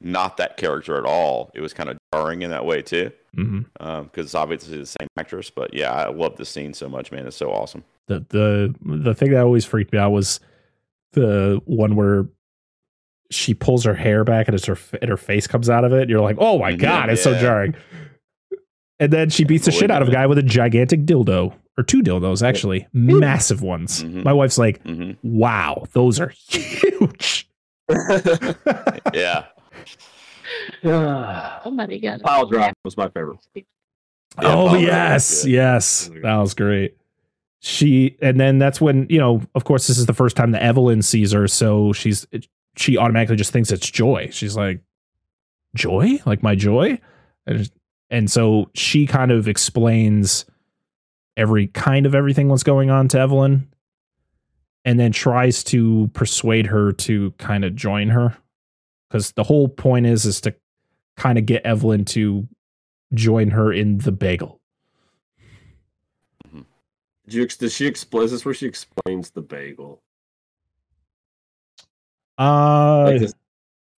not that character at all. It was kind of jarring in that way too. because it's obviously the same actress. But yeah, I love this scene so much, man. It's so awesome. The the the thing that always freaked me out was the one where she pulls her hair back and it's her and her face comes out of it. You're like, oh my Mhm, god, it's so jarring. And then she beats the shit out of a guy with a gigantic dildo or two dildos, actually, massive ones. Mhm. My wife's like, hmm wow, those are huge. Yeah, Somebody got Pile drive was my favorite. Yeah, oh yes, yes, That was that was great. She and then that's when you know, of course, this is the first time that Evelyn sees her, so she's she automatically just thinks it's Joy. She's like, Joy, like my joy, and and so she kind of explains every kind of everything what's going on to Evelyn, and then tries to persuade her to kind of join her, because the whole point is is to kind of get Evelyn to join her in the bagel. Did you, does she explain? Is this where she explains the bagel? Uh, Like this-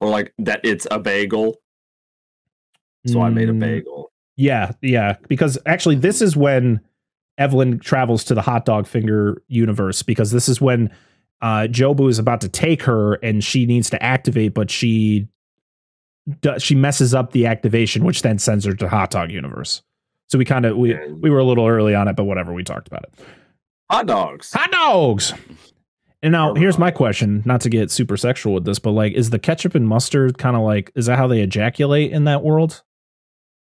or like that it's a bagel, so I made a mm, bagel. Yeah, yeah. Because actually, this is when Evelyn travels to the hot dog finger universe. Because this is when uh, Jobu is about to take her, and she needs to activate, but she does, she messes up the activation, which then sends her to hot dog universe. So we kind of we we were a little early on it, but whatever. We talked about it. Hot dogs. Hot dogs. And now here's my question, not to get super sexual with this, but like is the ketchup and mustard kind of like is that how they ejaculate in that world?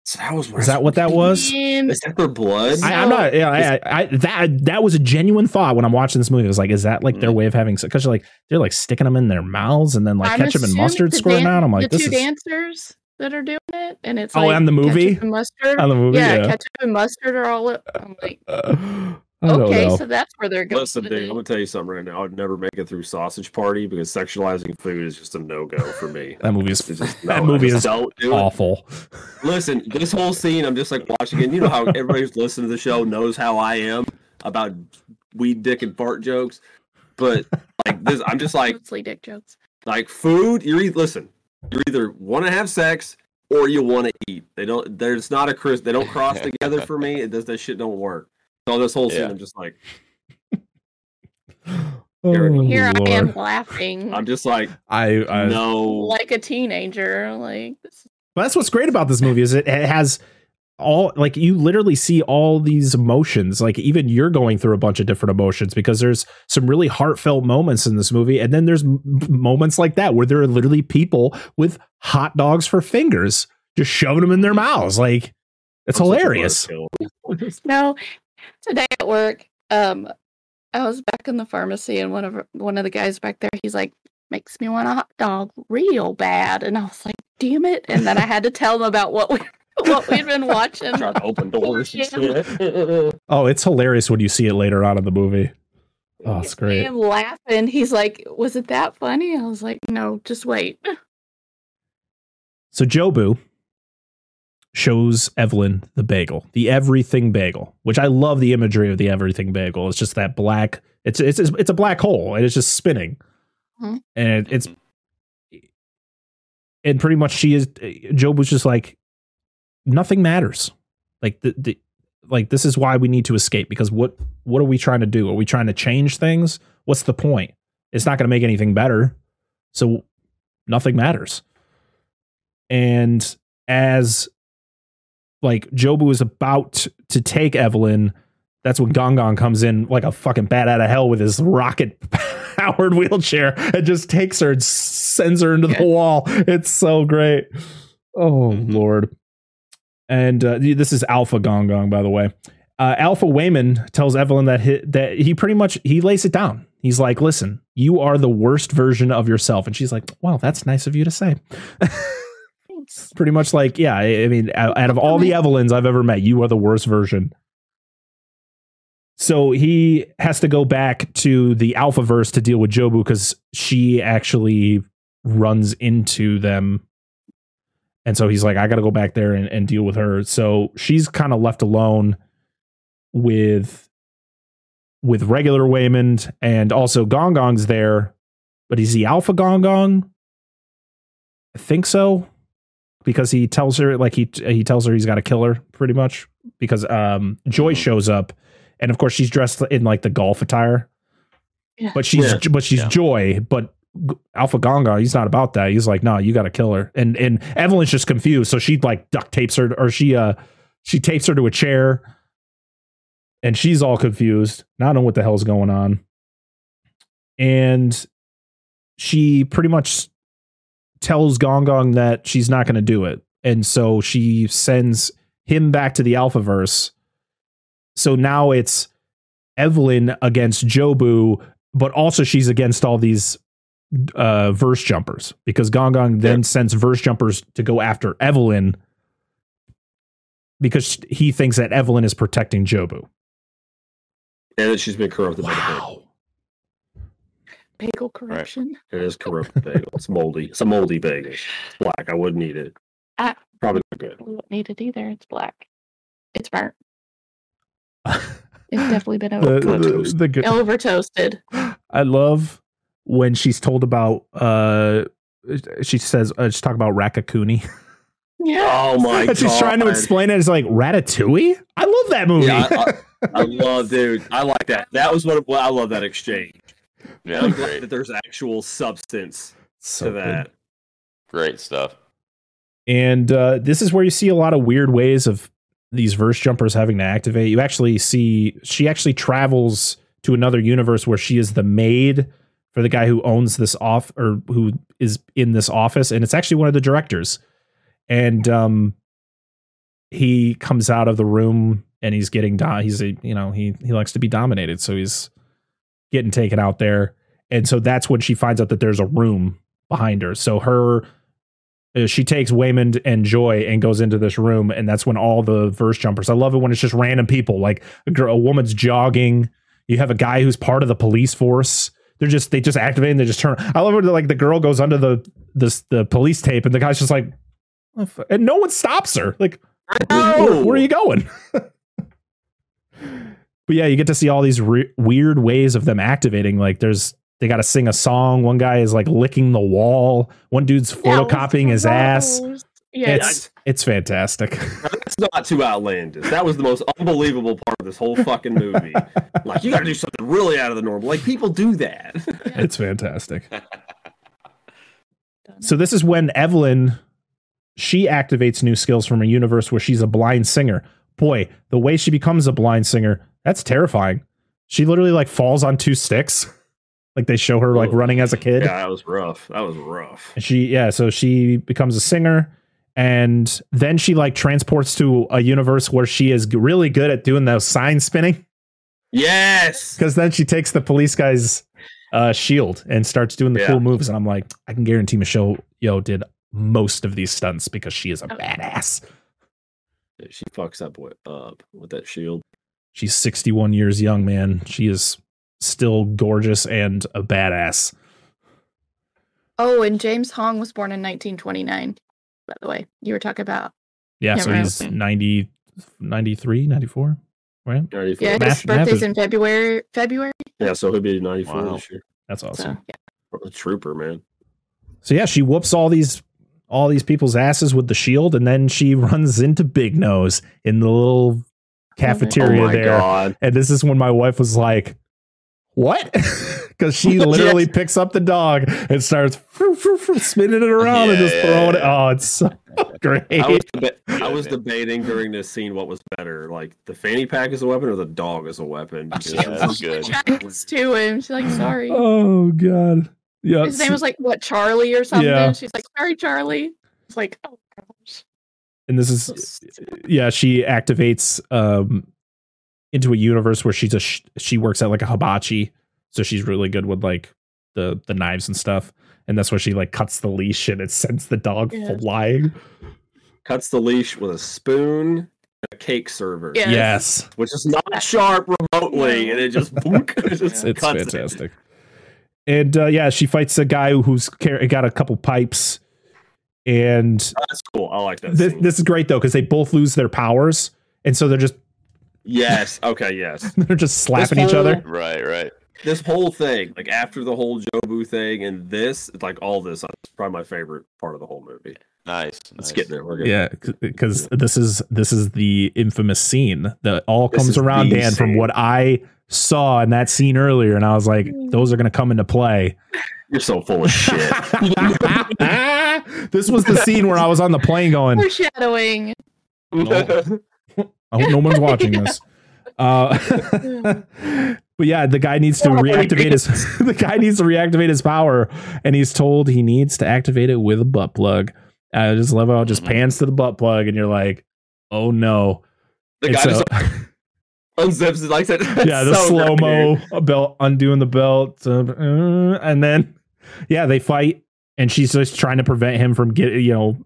So that was Is that what that was? Is that their blood? I, I'm not. Yeah, I, I, I, that that was a genuine thought when I'm watching this movie. I was like, is that like their Mm. way of having sex? Because like they're like sticking them in their mouths and then like I'm ketchup and mustard the squirting dan- out. I'm like, the this two is dancers that are doing it, and it's Oh, like and the movie? and mustard. on the movie. yeah, Yeah. ketchup and mustard are all. I'm like, I don't okay, know. so that's where they're going. Listen, with dude. I'm gonna tell you something right now. I would never make it through Sausage Party because sexualizing food is just a no go for me. that movie is just, that no, I movie is don't it. awful. Listen, this whole scene, I'm just like watching it. You know how everybody who's listening to the show knows how I am about weed, dick, and fart jokes. But like this, I'm just like, Mostly dick jokes. like food. You're either listen. You either want to have sex or you want to eat. They don't. There's not a Chris. They don't cross together for me. It does. That shit don't work. So this whole scene, Yeah. I'm just like, Oh, Here I am laughing I'm just like, I, I no. like a teenager. Like this is But that's what's great about this movie is it, it has all like you literally see all these emotions. Like even you're going through a bunch of different emotions because there's some really heartfelt moments in this movie, and then there's m- moments like that where there are literally people with hot dogs for fingers, just shoving them in their mouths. Like it's I'm hilarious. No, today at work, um, I was back in the pharmacy, and one of one of the guys back there, he's like, "Makes me want a hot dog real bad," and I was like, "Damn it!" And then I had to tell him about what we what we'd been watching. Trying to open doors. Yeah. Oh, it's hilarious when you see it later on in the movie. Oh, it's great. I'm laughing. He's like, "Was it that funny?" I was like, "No, just wait." So Jobu shows Evelyn the bagel, the everything bagel, which I love the imagery of the everything bagel. It's just that black. It's it's it's a black hole and it's just spinning, Mhm. and it's and pretty much she is. Job was just like nothing matters. Like the, the like this is why we need to escape because what what are we trying to do? Are we trying to change things? What's the point? It's not going to make anything better. So nothing matters. And as like Jobu is about to take Evelyn, that's when Gong Gong comes in like a fucking bat out of hell with his rocket powered wheelchair and just takes her and sends her into the wall. It's so great. Oh lord. And uh, this is Alpha Gong Gong, by the way. Uh, Alpha Waymond tells Evelyn that he, that he pretty much he lays it down. He's like, "Listen, you are the worst version of yourself," and she's like, "Well, that's nice of you to say." Thanks. pretty much like, yeah. I, mean, out, of all the Evelyns I've ever met, you are the worst version. So he has to go back to the Alphaverse to deal with Jobu because she actually runs into them. And so he's like, I got to go back there and, and deal with her. So she's kind of left alone with with regular Waymond and also Gong Gong's there, but is he Alpha Gong Gong? I think so. Because he tells her like he he tells her he's got to kill her pretty much because um Joy Mhm. shows up and of course she's dressed in like the golf attire. Yeah. But she's Yeah. but she's Yeah. Joy, but Alpha Gonga, he's not about that. He's like, no, you got to kill her. And and Evelyn's just confused, so she like duct tapes her or she uh she tapes her to a chair, and she's all confused. Not know what the hell's going on, and she pretty much tells Gong Gong that she's not going to do it, and so she sends him back to the Alphaverse. So now it's Evelyn against Jobu, but also she's against all these uh verse jumpers because Gong Gong then sends verse jumpers to go after Evelyn because he thinks that Evelyn is protecting Jobu. And that she's been corrupted by the bagel. Wow. Bagel corruption. It is corrupted bagel. It's moldy. It's a moldy bagel. It's black. I wouldn't eat it. Ah. Probably not good. We don't need it either. It's black. It's burnt. It's definitely been over, The, the, toast. the good- over toasted. I love when she's told about uh she says uh, she's talking about Raccacoonie. Yeah. Oh my god. she's trying to explain it as like Ratatouille. I love that movie. Yeah, I, I love, dude. I like that. That was what well, I love that exchange. Yeah, I'm glad that there's actual substance so to good. that. great stuff. And uh, this is where you see a lot of weird ways of these verse jumpers having to activate. You actually see she actually travels to another universe where she is the maid for the guy who owns this off or who is in this office, and it's actually one of the directors. And um, he comes out of the room and he's getting do- he's a you know he he likes to be dominated, so he's getting taken out there. And so that's when she finds out that there's a room behind her. So her uh, she takes Waymond and Joy and goes into this room, and that's when all the verse jumpers. I love it when it's just random people, like a, girl, a woman's jogging. You have a guy who's part of the police force. They're just they just activate and they just turn. I love it like the girl goes under the this the police tape, and the guy's just like, "Oh, and no one stops her. Like, where, where- where are you going? but yeah, you get to see all these re- weird ways of them activating. Like, there's they got to sing a song. One guy is like licking the wall. One dude's photocopying his ass. Yeah. It's it's fantastic. That's not too outlandish. That was the most unbelievable part of this whole fucking movie. like you got to do something really out of the normal. Like people do that. it's fantastic. So this is when Evelyn she activates new skills from a universe where she's a blind singer. Boy, the way she becomes a blind singer, that's terrifying. She literally like falls on two sticks. Like they show her like Whoa. running as a kid. yeah, that was rough. That was rough. And she yeah, so she becomes a singer and then she like transports to a universe where she is really good at doing those sign spinning Yes. because then she takes the police guy's uh, shield and starts doing the Yeah. cool moves and I'm like I can guarantee Michelle Yeoh did most of these stunts because she is a badass. She fucks up with up with that shield. She's 61 years young, man. She is still gorgeous and a badass. Oh, and James Hong was born in 1929. By the way, you were talking about. Yeah, Yeah, so he's 90 93, 94, right? 94. Yeah, Math- his birthday's is- in February. February. Yeah, so he'll be 94 Wow. this year. That's awesome. So yeah. A trooper, man. So yeah, she whoops all these all these people's asses with the shield, and then she runs into Big Nose in the little cafeteria oh my there. god. And this is when my wife was like, "What?" Because she literally picks up the dog and starts frou, frou, frou, spinning it around and just throwing it. yeah. Oh, it's so great. I was, deba- I was debating during this scene what was better, like the fanny pack as a weapon or the dog as a weapon. because- Yeah, that's good. To him. She's like, sorry. Oh god. Yeah. His name was like what Charlie or something. Yeah. She's like, sorry, Charlie. It's like, oh gosh. And this is yeah she activates um into a universe where she's a sh- she works at like a hibachi so she's really good with like the the knives and stuff and that's where she like cuts the leash and it sends the dog Yeah. flying Cuts the leash with a spoon a cake server. Yeah. yes Which is not sharp remotely, and it just, boonk, it just it's cuts it. fantastic and uh yeah she fights a guy who's car- got a couple pipes and oh, That's cool. I like that. this, this is great though because they both lose their powers and so they're just yes. Okay. Yes. they're just slapping each other Right, right. This whole thing, like after the whole Jobu thing, and this, like all this, uh, is probably my favorite part of the whole movie. Nice. Let's nice. get there. We're good. Yeah, because this is this is the infamous scene that all This comes around the Dan from what I saw in that scene earlier, and I was like, those are going to come into play. You're so full of shit. this was the scene where I was on the plane going, Foreshadowing. I hope no one's watching this. Uh, but yeah, the guy needs to reactivate his the guy needs to reactivate his power, and he's told he needs to activate it with a butt plug. I just love how it just Mhm. pans to the butt plug, and you're like, oh no. the It's guy a- just unzips it like that. yeah, the slow mo belt undoing the belt, uh, and then yeah, they fight, and she's just trying to prevent him from getting. You know,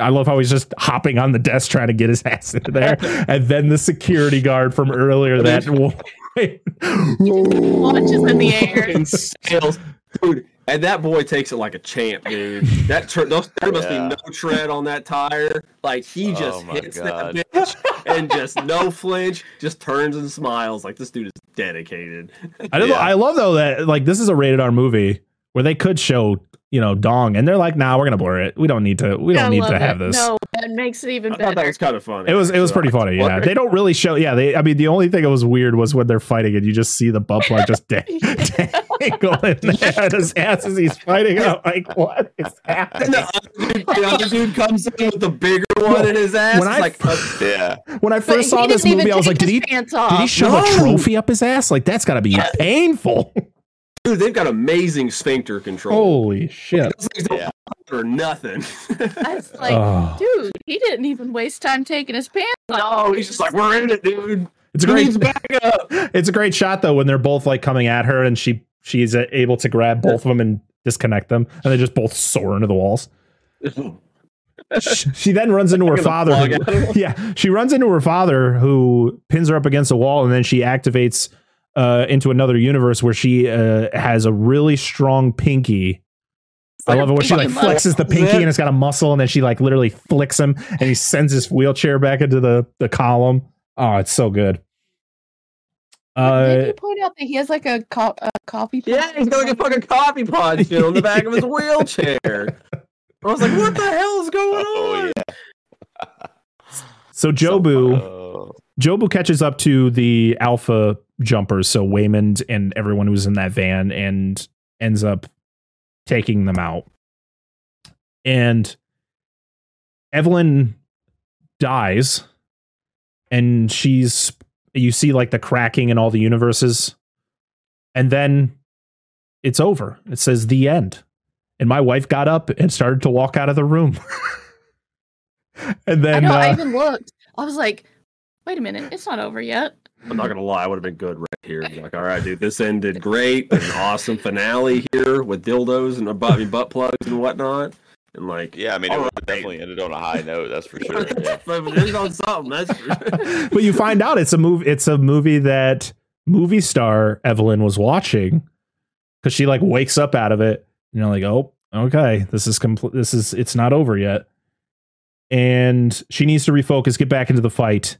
I love how he's just hopping on the desk trying to get his ass into there, and then the security guard from earlier that Launches in the air. Fucking sails. Dude, and that boy takes it like a champ, dude. That tur- those, there must Yeah. be no tread on that tire. Like he oh just Oh hits God. that bitch and just no flinch, just turns and smiles like this dude is dedicated. I don't know. Yeah. I love though that like this is a rated R movie where they could show you know dong, and they're like, nah, we're gonna blur it. We don't need to. We don't I need love to have this. No, that makes it even I thought that better. was kind of funny. It was it was so pretty I funny. Yeah, blurred they don't really show. Yeah, they. I mean, the only thing that was weird was when they're fighting and you just see the butt plug just da- dangling there at his ass as he's fighting. I'm like, what is And happening? the other, dude, the other dude comes in with the bigger one in his ass. When I like, uh, Yeah. When I But first saw this movie, I was like, did he his pants did he off. shove a trophy up his ass? Like that's got to be Yes. painful. Dude, they've got amazing sphincter control. Holy shit! Those Yeah. or nothing. That's like, Oh. dude, he didn't even waste time taking his pants off. no, he's just like, we're in it, dude. It's a great. backup? It's a great shot though when they're both like coming at her and she she's uh, able to grab both of them and disconnect them and they just both soar into the walls. She, she then runs into her father. who- out of them. yeah, she runs into her father who pins her up against a wall and then she activates uh, into another universe where she uh, has a really strong pinky. I love it when she like flexes the pinky and it's got a muscle and then she like literally flicks him and he sends his wheelchair back into the the column. Oh, it's so good. Uh, Did you point out that he has like a, co- a coffee? Yeah, pot he's got like a fucking coffee pod shit on the back of his wheelchair. I was like, what the hell is going Oh on? yeah. So Jobu, Oh, Jobu catches up to the alpha jumpers, so Waymond and everyone who's in that van, and ends up taking them out. And Evelyn dies, and she's you see like the cracking in all the universes, and then it's over. It says the end. And my wife got up and started to walk out of the room. and I then know. I uh, even looked. I was like, wait a minute, it's not over yet. I'm not gonna lie, I would have been good right here. Like, all right, dude, this ended great. An awesome finale here with dildos and butt, butt plugs and whatnot. And like, yeah, I mean, it All right. definitely ended on a high note. That's for sure. Yeah. but it ended on something. That's for sure. but you find out it's a movie it's a movie that movie star Evelyn was watching because she like wakes up out of it and you're like oh okay this is complete this is it's not over yet and she needs to refocus get back into the fight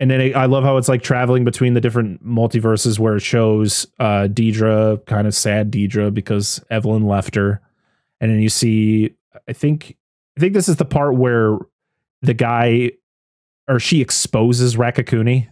and then I love how it's like traveling between the different multiverses where it shows uh Deirdre kind of sad Deirdre because Evelyn left her and then you see I think I think this is the part where the guy or she exposes Raccacoonie.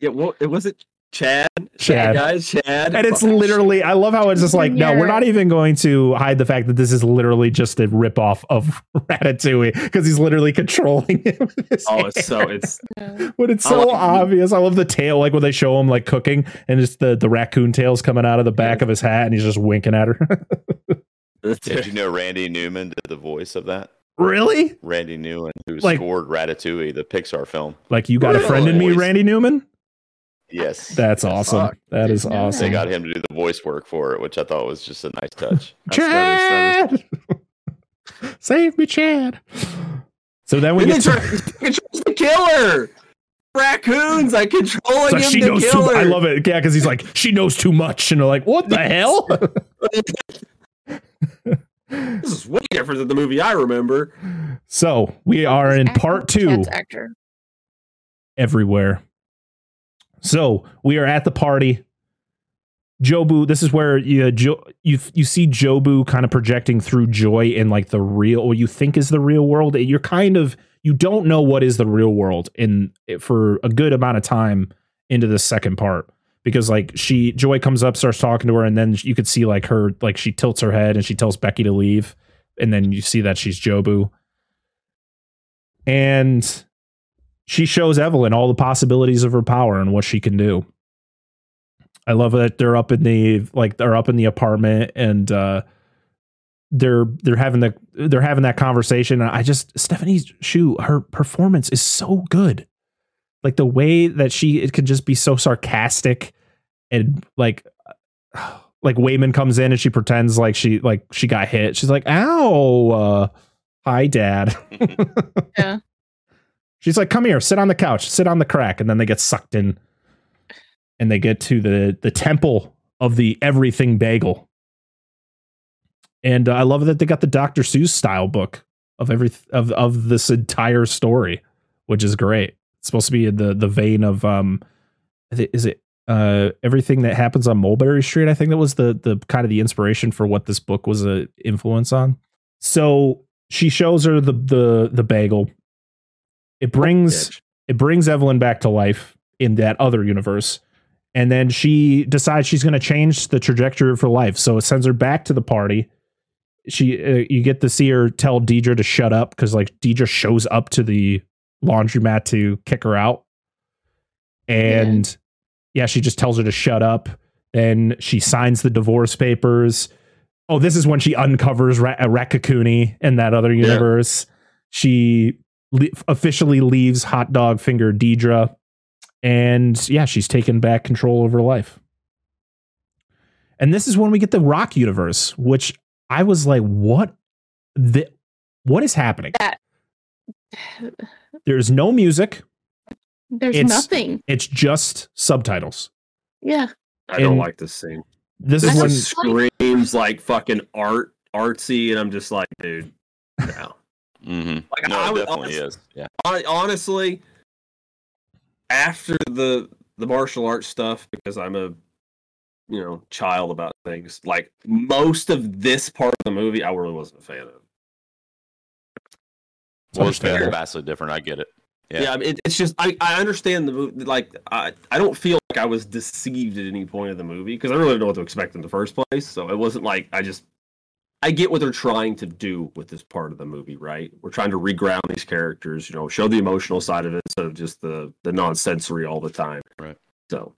Yeah, well, it was it Chad. Chad. guys, Chad. And it's Fuck. literally, I love how it's just like, no, we're not even going to hide the fact that this is literally just a ripoff of Ratatouille because he's literally controlling him. with his Oh, it's so it's but it's so like- obvious. I love the tail, like when they show him like cooking and just the, the raccoon tails coming out of the back of his hat and he's just winking at her. Did you know Randy Newman did the voice of that? really? Randy Newman, who Like- scored Ratatouille, the Pixar film. Like you got a friend in me, Randy Newman? Yes. That's awesome. Fuck. That is Didn't awesome. They got him to do the voice work for it, which I thought was just a nice touch. Chad! Save me, Chad. So then we And get try, to, controls the killer. Raccoons, I controlling so him she to knows too kill much. her. I love it. Yeah, because he's like, she knows too much. And they're like, what the hell? This is way different than the movie I remember. so we are in part two actor. everywhere. So we are at the party. Jobu, this is where you you you see Jobu kind of projecting through Joy in like the real, what you think is the real world. You're kind of you don't know what is the real world in for a good amount of time into the second part because like she Joy comes up, starts talking to her, and then you could see like her like she tilts her head and she tells Becky to leave, and then you see that she's Jobu, and she shows Evelyn all the possibilities of her power and what she can do. I love that they're up in the like they're up in the apartment and uh they're they're having the they're having that conversation. I just Stephanie Hsu, her performance is so good. Like the way that she it can just be so sarcastic and like like Waymond comes in and she pretends like she like she got hit. She's like, "Ow, uh, hi, Dad." Yeah. She's like, "Come here, sit on the couch, sit on the crack," and then they get sucked in, and they get to the the temple of the everything bagel. And uh, I love that they got the Dr. Seuss style book of every of of this entire story, which is great. It's supposed to be the the vein of um, is it uh everything that happens on Mulberry Street? I think that was the the kind of the inspiration for what this book was a influence on. So she shows her the the the bagel. It brings it brings Evelyn back to life in that other universe. And then she decides she's going to change the trajectory of her life. So it sends her back to the party. She, uh, you get to see her tell Deirdre to shut up because like Deirdre shows up to the laundromat to kick her out, and yeah. she just tells her to shut up. Then she signs the divorce papers. Oh, this is when she uncovers Ra- uh, Raccacoonie in that other universe. She le- officially leaves hot dog finger Deirdre and yeah, she's taken back control over life. And this is when we get the Rock universe, which I was like, what the what is happening? That- There's no music. There's It's- nothing. It's just subtitles. Yeah. I don't like this scene. This This is when screams like fucking art artsy, and I'm just like, dude, no. Hmm Like No, I it would definitely honest- is. Yeah. hon- honestly, after the the martial arts stuff, because I'm a you know child about things, like most of this part of the movie, I really wasn't a fan of. Well, it's understandable. vastly different. I get it. Yeah, Yeah. I mean, it, it's just I, I understand the movie. Like I I don't feel like I was deceived at any point of the movie because I really didn't know what to expect in the first place. So it wasn't like I just I get what they're trying to do with this part of the movie, right? We're trying to reground these characters, you know, show the emotional side of it instead of just the the non-sensory all the time. Right. So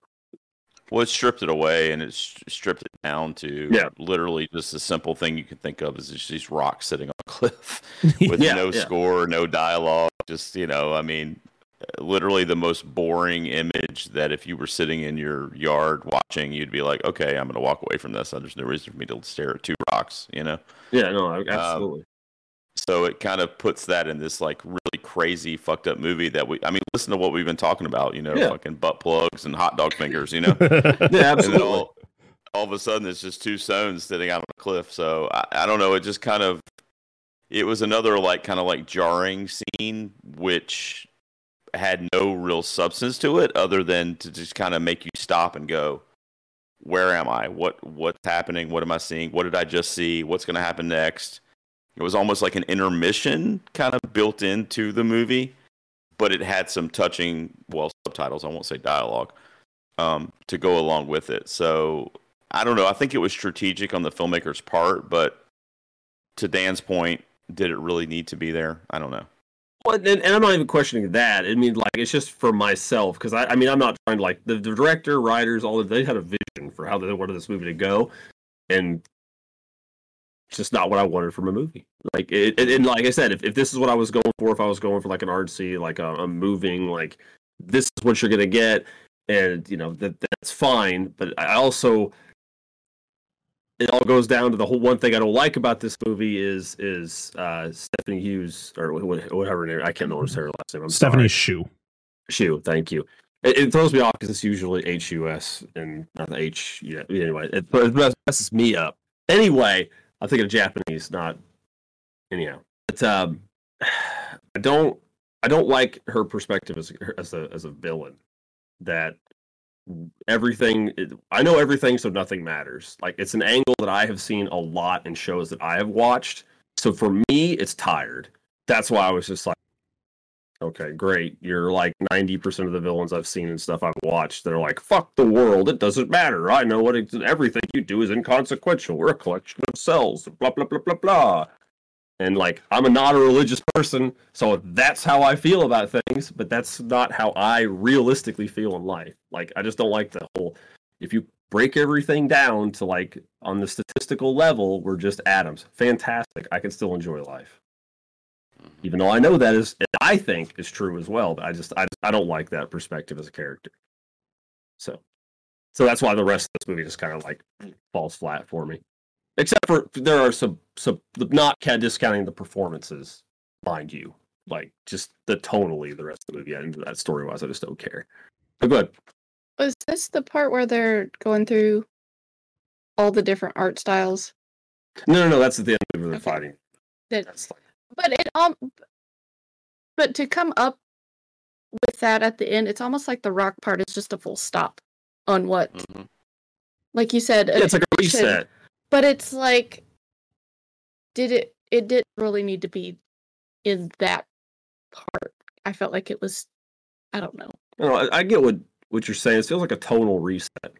Well, it stripped it away and it stripped it down to Yeah. literally just a simple thing you can think of is just these rocks sitting on a cliff with Yeah, no yeah. score, no dialogue. Just, you know, I mean, literally the most boring image that if you were sitting in your yard watching, you'd be like, okay, I'm going to walk away from this. There's no reason for me to stare at two rocks, you know? yeah, no, I- um, absolutely. So it kind of puts that in this like really crazy, fucked up movie that we, I mean, listen to what we've been talking about, you know, Yeah. fucking butt plugs and hot dog fingers, you know? yeah, absolutely. all, all of a sudden it's just two stones sitting out on a cliff. So I, I don't know. It just kind of it was another like kind of like jarring scene, which had no real substance to it other than to just kind of make you stop and go, where am I? What what's happening? What am I seeing? What did I just see? What's going to happen next? It was almost like an intermission kind of built into the movie, but it had some touching, well, subtitles. I won't say dialogue um, to go along with it. So I don't know. I think it was strategic on the filmmaker's part, but to Dan's point, did it really need to be there? I don't know. And, and I'm not even questioning that. I mean, like, it's just for myself because I, I mean, I'm not trying to like the, the director, writers, all of they had a vision for how they wanted this movie to go, and it's just not what I wanted from a movie. Like, it, and, and like I said, if, if this is what I was going for, if I was going for like an artsy, like a, a moving, like this is what you're gonna get, and you know that that's fine. But I also it all goes down to the whole one thing I don't like about this movie is is uh, Stephanie Hughes or wh- wh- whatever name. I can't know her last name. I'm Stephanie sorry. Shu. Shu. Thank you. It, it throws me off because it's usually H U S and not the H. Yeah. Anyway, it, it messes me up. Anyway, I think of Japanese, not anyhow. But um, I don't I don't like her perspective as as a as a villain. That everything. I know everything, so nothing matters. Like it's an angle that I have seen a lot in shows that I have watched. So for me, it's tired. That's why I was just like, okay, great. You're like 90% of the villains I've seen and stuff I've watched. They're like, fuck the world. It doesn't matter. I know what it, everything you do is inconsequential. We're a collection of cells. Blah, blah, blah, blah, blah. And like, I'm a not a religious person, so that's how I feel about things, but that's not how I realistically feel in life. Like, I just don't like the whole, if you break everything down to like on the statistical level, we're just atoms. Fantastic. I can still enjoy life. Mm-hmm. Even though I know that is, I think is true as well, but I just, I, I don't like that perspective as a character. So, so that's why the rest of this movie just kind of like falls flat for me except for there are some some not discounting the performances, mind you. Like just the tonally, the rest of the movie, and that story wise, I just don't care. But good. Was this the part where they're going through all the different art styles? No, no, no. That's at the end of the okay. fighting. That, that's like... but it um, but to come up with that at the end, it's almost like the rock part is just a full stop on what, mm-hmm. like you said, yeah, it's like a reset but it's like did it it didn't really need to be in that part. I felt like it was i don't know. No, I, I get what what you're saying. It feels like a tonal reset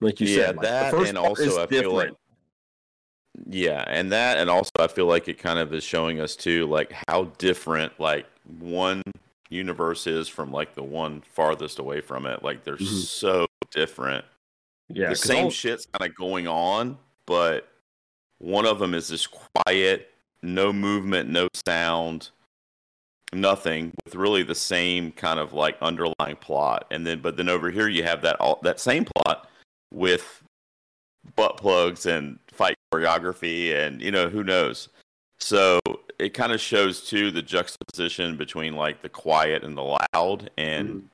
like you yeah, said like that and also i feel like yeah and that and also i feel like it kind of is showing us too like how different like one universe is from like the one farthest away from it. Like they're mm-hmm. so different. Yeah the same all... shit's kind of going on but one of them is this quiet, no movement, no sound, nothing, with really the same kind of like underlying plot. And then, but then over here you have that all that same plot with butt plugs and fight choreography, and you know who knows. So it kind of shows too the juxtaposition between like the quiet and the loud, and mm-hmm.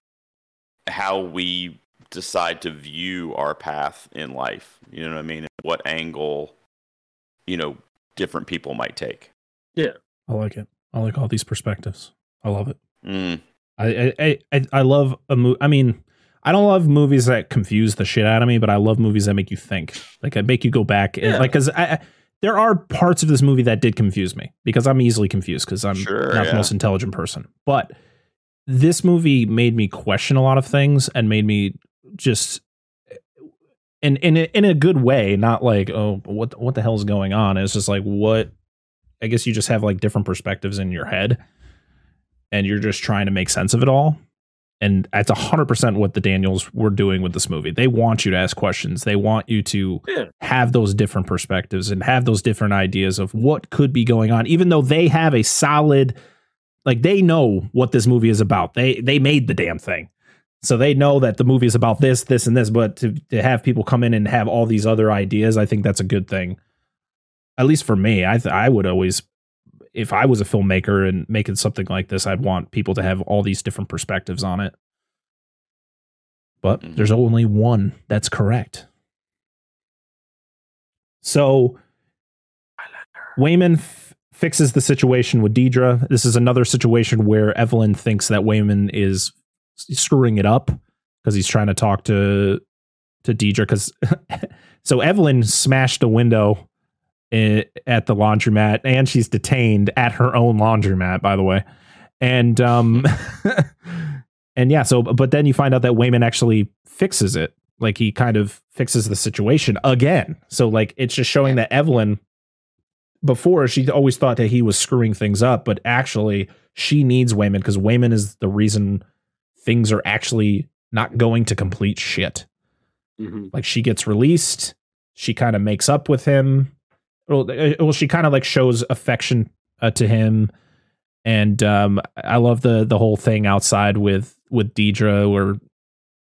how we decide to view our path in life. You know what I mean? What angle, you know, different people might take. Yeah, I like it. I like all these perspectives. I love it. Mm. I, I I I love a movie. I mean, I don't love movies that confuse the shit out of me, but I love movies that make you think. Like, I make you go back. Yeah. And, like, because I, I, there are parts of this movie that did confuse me because I'm easily confused because I'm sure, not yeah. the most intelligent person. But this movie made me question a lot of things and made me just in in a, in a good way, not like oh what what the hell's going on. It's just like what I guess you just have like different perspectives in your head, and you're just trying to make sense of it all. And that's hundred percent what the Daniels were doing with this movie. They want you to ask questions. They want you to yeah. have those different perspectives and have those different ideas of what could be going on, even though they have a solid like they know what this movie is about. They they made the damn thing. So they know that the movie is about this, this, and this, but to, to have people come in and have all these other ideas, I think that's a good thing. At least for me, I th- I would always, if I was a filmmaker and making something like this, I'd want people to have all these different perspectives on it. But mm-hmm. there's only one that's correct. So Waymond f- fixes the situation with Deirdre. This is another situation where Evelyn thinks that Waymond is screwing it up because he's trying to talk to to Deirdre because so Evelyn smashed a window at the laundromat and she's detained at her own laundromat by the way. And um and yeah so but then you find out that Waymond actually fixes it. Like he kind of fixes the situation again. So like it's just showing that Evelyn before she always thought that he was screwing things up but actually she needs Waymond because Waymond is the reason things are actually not going to complete shit. Mm-hmm. Like she gets released, she kind of makes up with him. Well, uh, well she kind of like shows affection uh, to him, and um, I love the the whole thing outside with with Deirdre where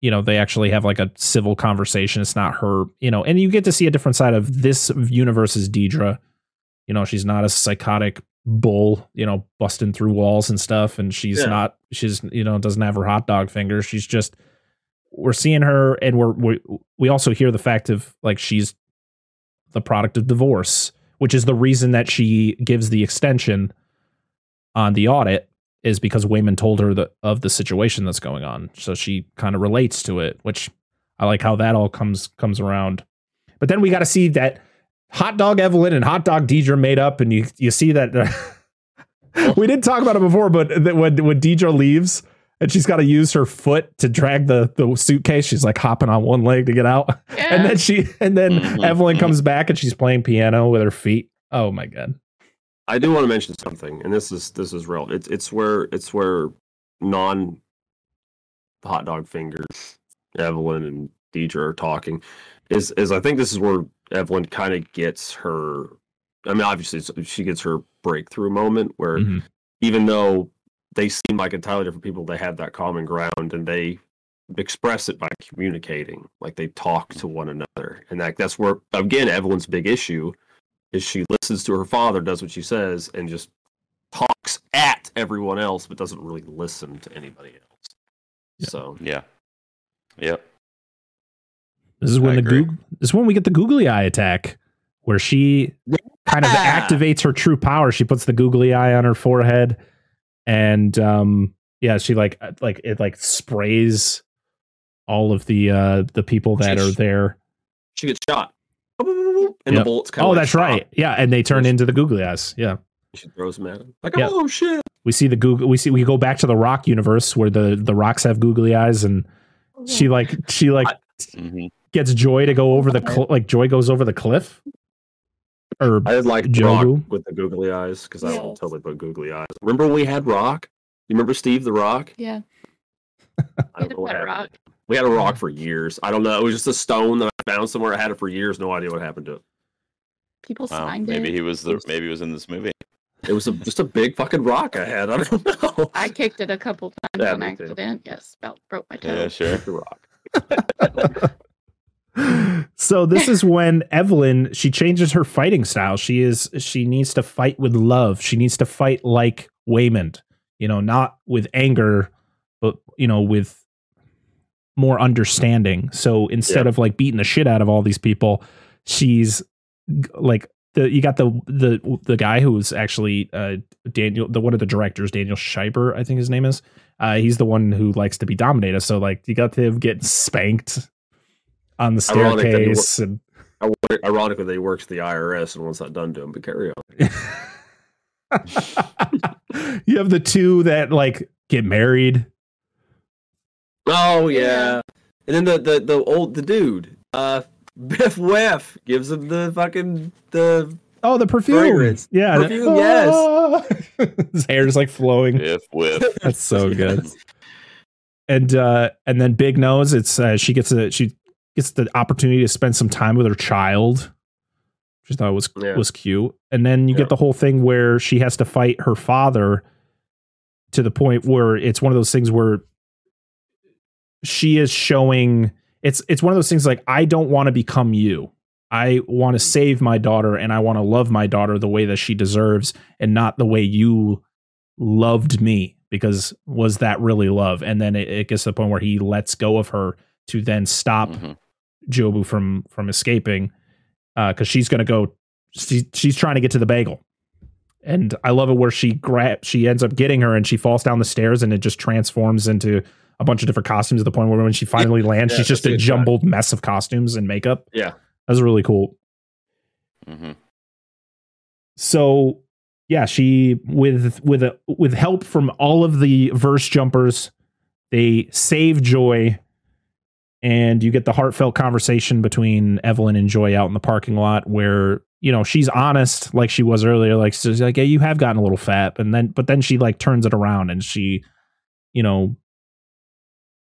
you know they actually have like a civil conversation. It's not her, you know, and you get to see a different side of this universe's Deirdre. You know, she's not a psychotic bull, you know, busting through walls and stuff. And she's yeah. not, she's, you know, doesn't have her hot dog finger. She's just, we're seeing her and we're, we, we also hear the fact of like she's the product of divorce, which is the reason that she gives the extension on the audit is because Waymond told her the, of the situation that's going on. So she kind of relates to it, which I like how that all comes comes around. But then we got to see that hot dog Evelyn and hot dog Deirdre made up, and you you see that we didn't talk about it before, but that when when Deirdre leaves and she's got to use her foot to drag the the suitcase, she's like hopping on one leg to get out, Yeah. and then she and then Mhm, Evelyn comes back and she's playing piano with her feet. Oh my god! I do want to mention something, and this is this is real. It's it's where it's where non hot dog fingers, Evelyn and Deirdre are talking. Is is I think this is where Evelyn kind of gets her. I mean, obviously she gets her breakthrough moment where Mhm. even though they seem like entirely different people, they have that common ground and they express it by communicating. Like they talk to one another, and that that's where again Evelyn's big issue is she listens to her father, does what she says, and just talks at everyone else, but doesn't really listen to anybody else. Yeah. So Yeah. Yep. This is when I the agree. Goog- this is when we get the googly eye attack, where she kind of activates her true power. She puts the googly eye on her forehead, and um, yeah, she like uh, like it like sprays all of the uh the people that are there. she gets shot, and Yep. the bullets kind Oh, of. that's right. Yeah, and they turn into the googly eyes. Yeah. She throws them at him. Like, Yeah. oh shit! We see the Google. We see we go back to the Rock universe where the the rocks have googly eyes, and she like she like hmm gets Joy to go over the cl- like Joy goes over the cliff. Or I did like Jobu? Rock with the googly eyes because I will totally put googly eyes. Remember when we had Rock? You remember Steve the Rock? Yeah. I don't know what happened. rock. We had a rock for years. I don't know. It was just a stone that I found somewhere. I had it for years. No idea what happened to it. People Wow. signed Maybe it. he was the maybe he was in this movie. It was a, just a big fucking rock I had. I don't know. I kicked it a couple times Yeah, on me too. accident. Yes, about broke my toe. Yeah, sure. the rock. so this is when Evelyn she changes her fighting style. She is she needs to fight with love. She needs to fight like Waymond, you know, not with anger, but you know, with more understanding. So instead Yeah. of like beating the shit out of all these people, she's like the you got the the the guy who was actually uh Daniel the one of the directors Daniel Scheinert I think his name is uh he's the one who likes to be dominated so like you got him getting spanked on the Ironic that he staircase and I wonder- Ironically, they works for the IRS, and once that's done to him, but carry on. you have the two that like get married Oh yeah. Yeah. And then the the the old the dude, uh, Biff Weff gives him the fucking the oh the perfume Fragrance. yeah Perfume, yes. yes his hair is like flowing If whiff. that's so good and uh and then big nose it's uh, she gets a she gets the opportunity to spend some time with her child which i thought was Yeah. was cute and then you Yeah. get the whole thing where she has to fight her father to the point where it's one of those things where she is showing it's it's one of those things like i don't want to become you i want to save my daughter and i want to love my daughter the way that she deserves and not the way you loved me because was that really love and then it, it gets to the point where he lets go of her to then stop Mhm. Jobu from from escaping because she's going to go she, she's trying to get to the bagel and i love it where she grab she ends up getting her and she falls down the stairs and it just transforms into a bunch of different costumes to the point where when she finally lands Yeah, she's just a it. jumbled mess of costumes and makeup Yeah. that's really cool hmm so yeah she with with a with help from all of the verse jumpers they save joy and you get the heartfelt conversation between evelyn and joy out in the parking lot where you know she's honest like she was earlier like she's like yeah you have gotten a little fat and then but then she like turns it around and she you know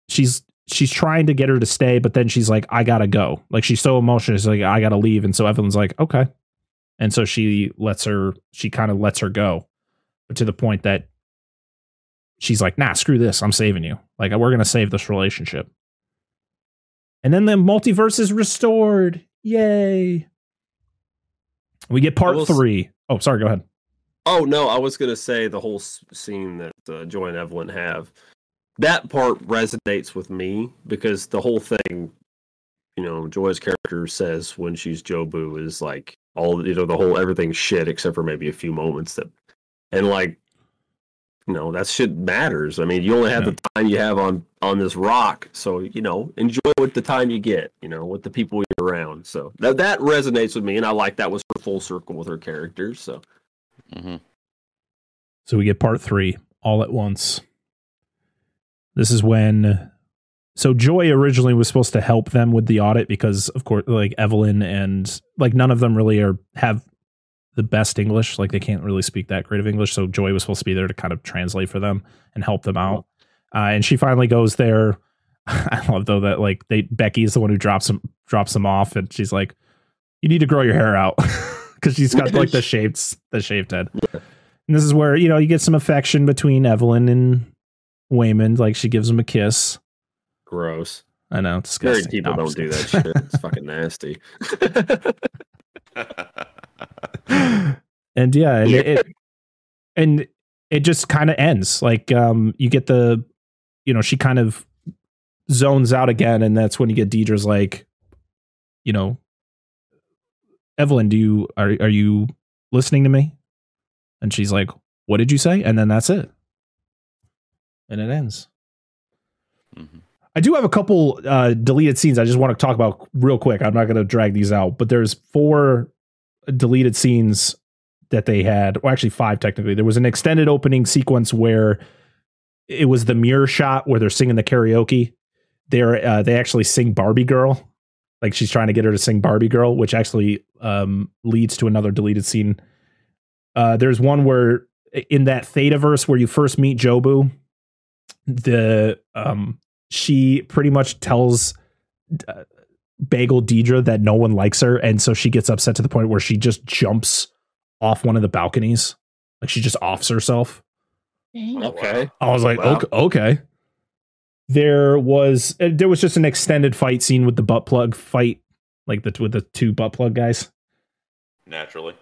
she's she's trying to get her to stay but then she's like i gotta go like she's so emotional she's like i gotta leave and so evelyn's like okay and so she lets her she kind of lets her go but to the point that she's like nah screw this i'm saving you like we're gonna save this relationship and then the multiverse is restored yay we get part s- three. Oh, sorry go ahead Oh no, I was gonna say the whole scene that uh, Joy and Evelyn have. That part resonates with me because the whole thing, you know, Joy's character says when she's Jobu is like all you know the whole everything's shit except for maybe a few moments that, and like you know that shit matters. I mean, you only have Yeah. the time you have on on this rock, so you know enjoy with the time you get. You know, with the people you're around. So that that resonates with me, and I like that was her full circle with her characters. So hmm So we get part three all at once. This is when. So Joy originally was supposed to help them with the audit because, of course, like Evelyn and like none of them really are have the best English. Like they can't really speak that great of English. So Joy was supposed to be there to kind of translate for them and help them out. Uh, and she finally goes there. I love though that like they Becky is the one who drops them drops them off, and she's like, "You need to grow your hair out," because she's got like the shaved the shaved head. And this is where you know you get some affection between Evelyn and Waymond. Like she gives him a kiss. gross. I know it's Married people No, don't do that shit. It's fucking nasty. And yeah, and it, it and it just kind of ends. Like um, you get the, you know, she kind of zones out again, and that's when you get Deirdre's like, you know, Evelyn, do you are are you listening to me? And she's like, "What did you say?" And then that's it, and it ends. hmm I do have a couple uh, deleted scenes I just want to talk about real quick. I'm not going to drag these out, but there's four deleted scenes that they had, or actually five technically. There was an extended opening sequence where it was the mirror shot where they're singing the karaoke. They're uh, they actually sing Barbie Girl, like she's trying to get her to sing Barbie Girl, which actually um, leads to another deleted scene. Uh, there's one where in that Thetaverse where you first meet Jobu, the um she pretty much tells uh, Bagel Deirdre that no one likes her, and so she gets upset to the point where she just jumps off one of the balconies, like she just offs herself. Okay. I was like, Wow. okay, okay. There was uh, there was just an extended fight scene with the butt plug fight, like the with the two butt plug guys, Naturally.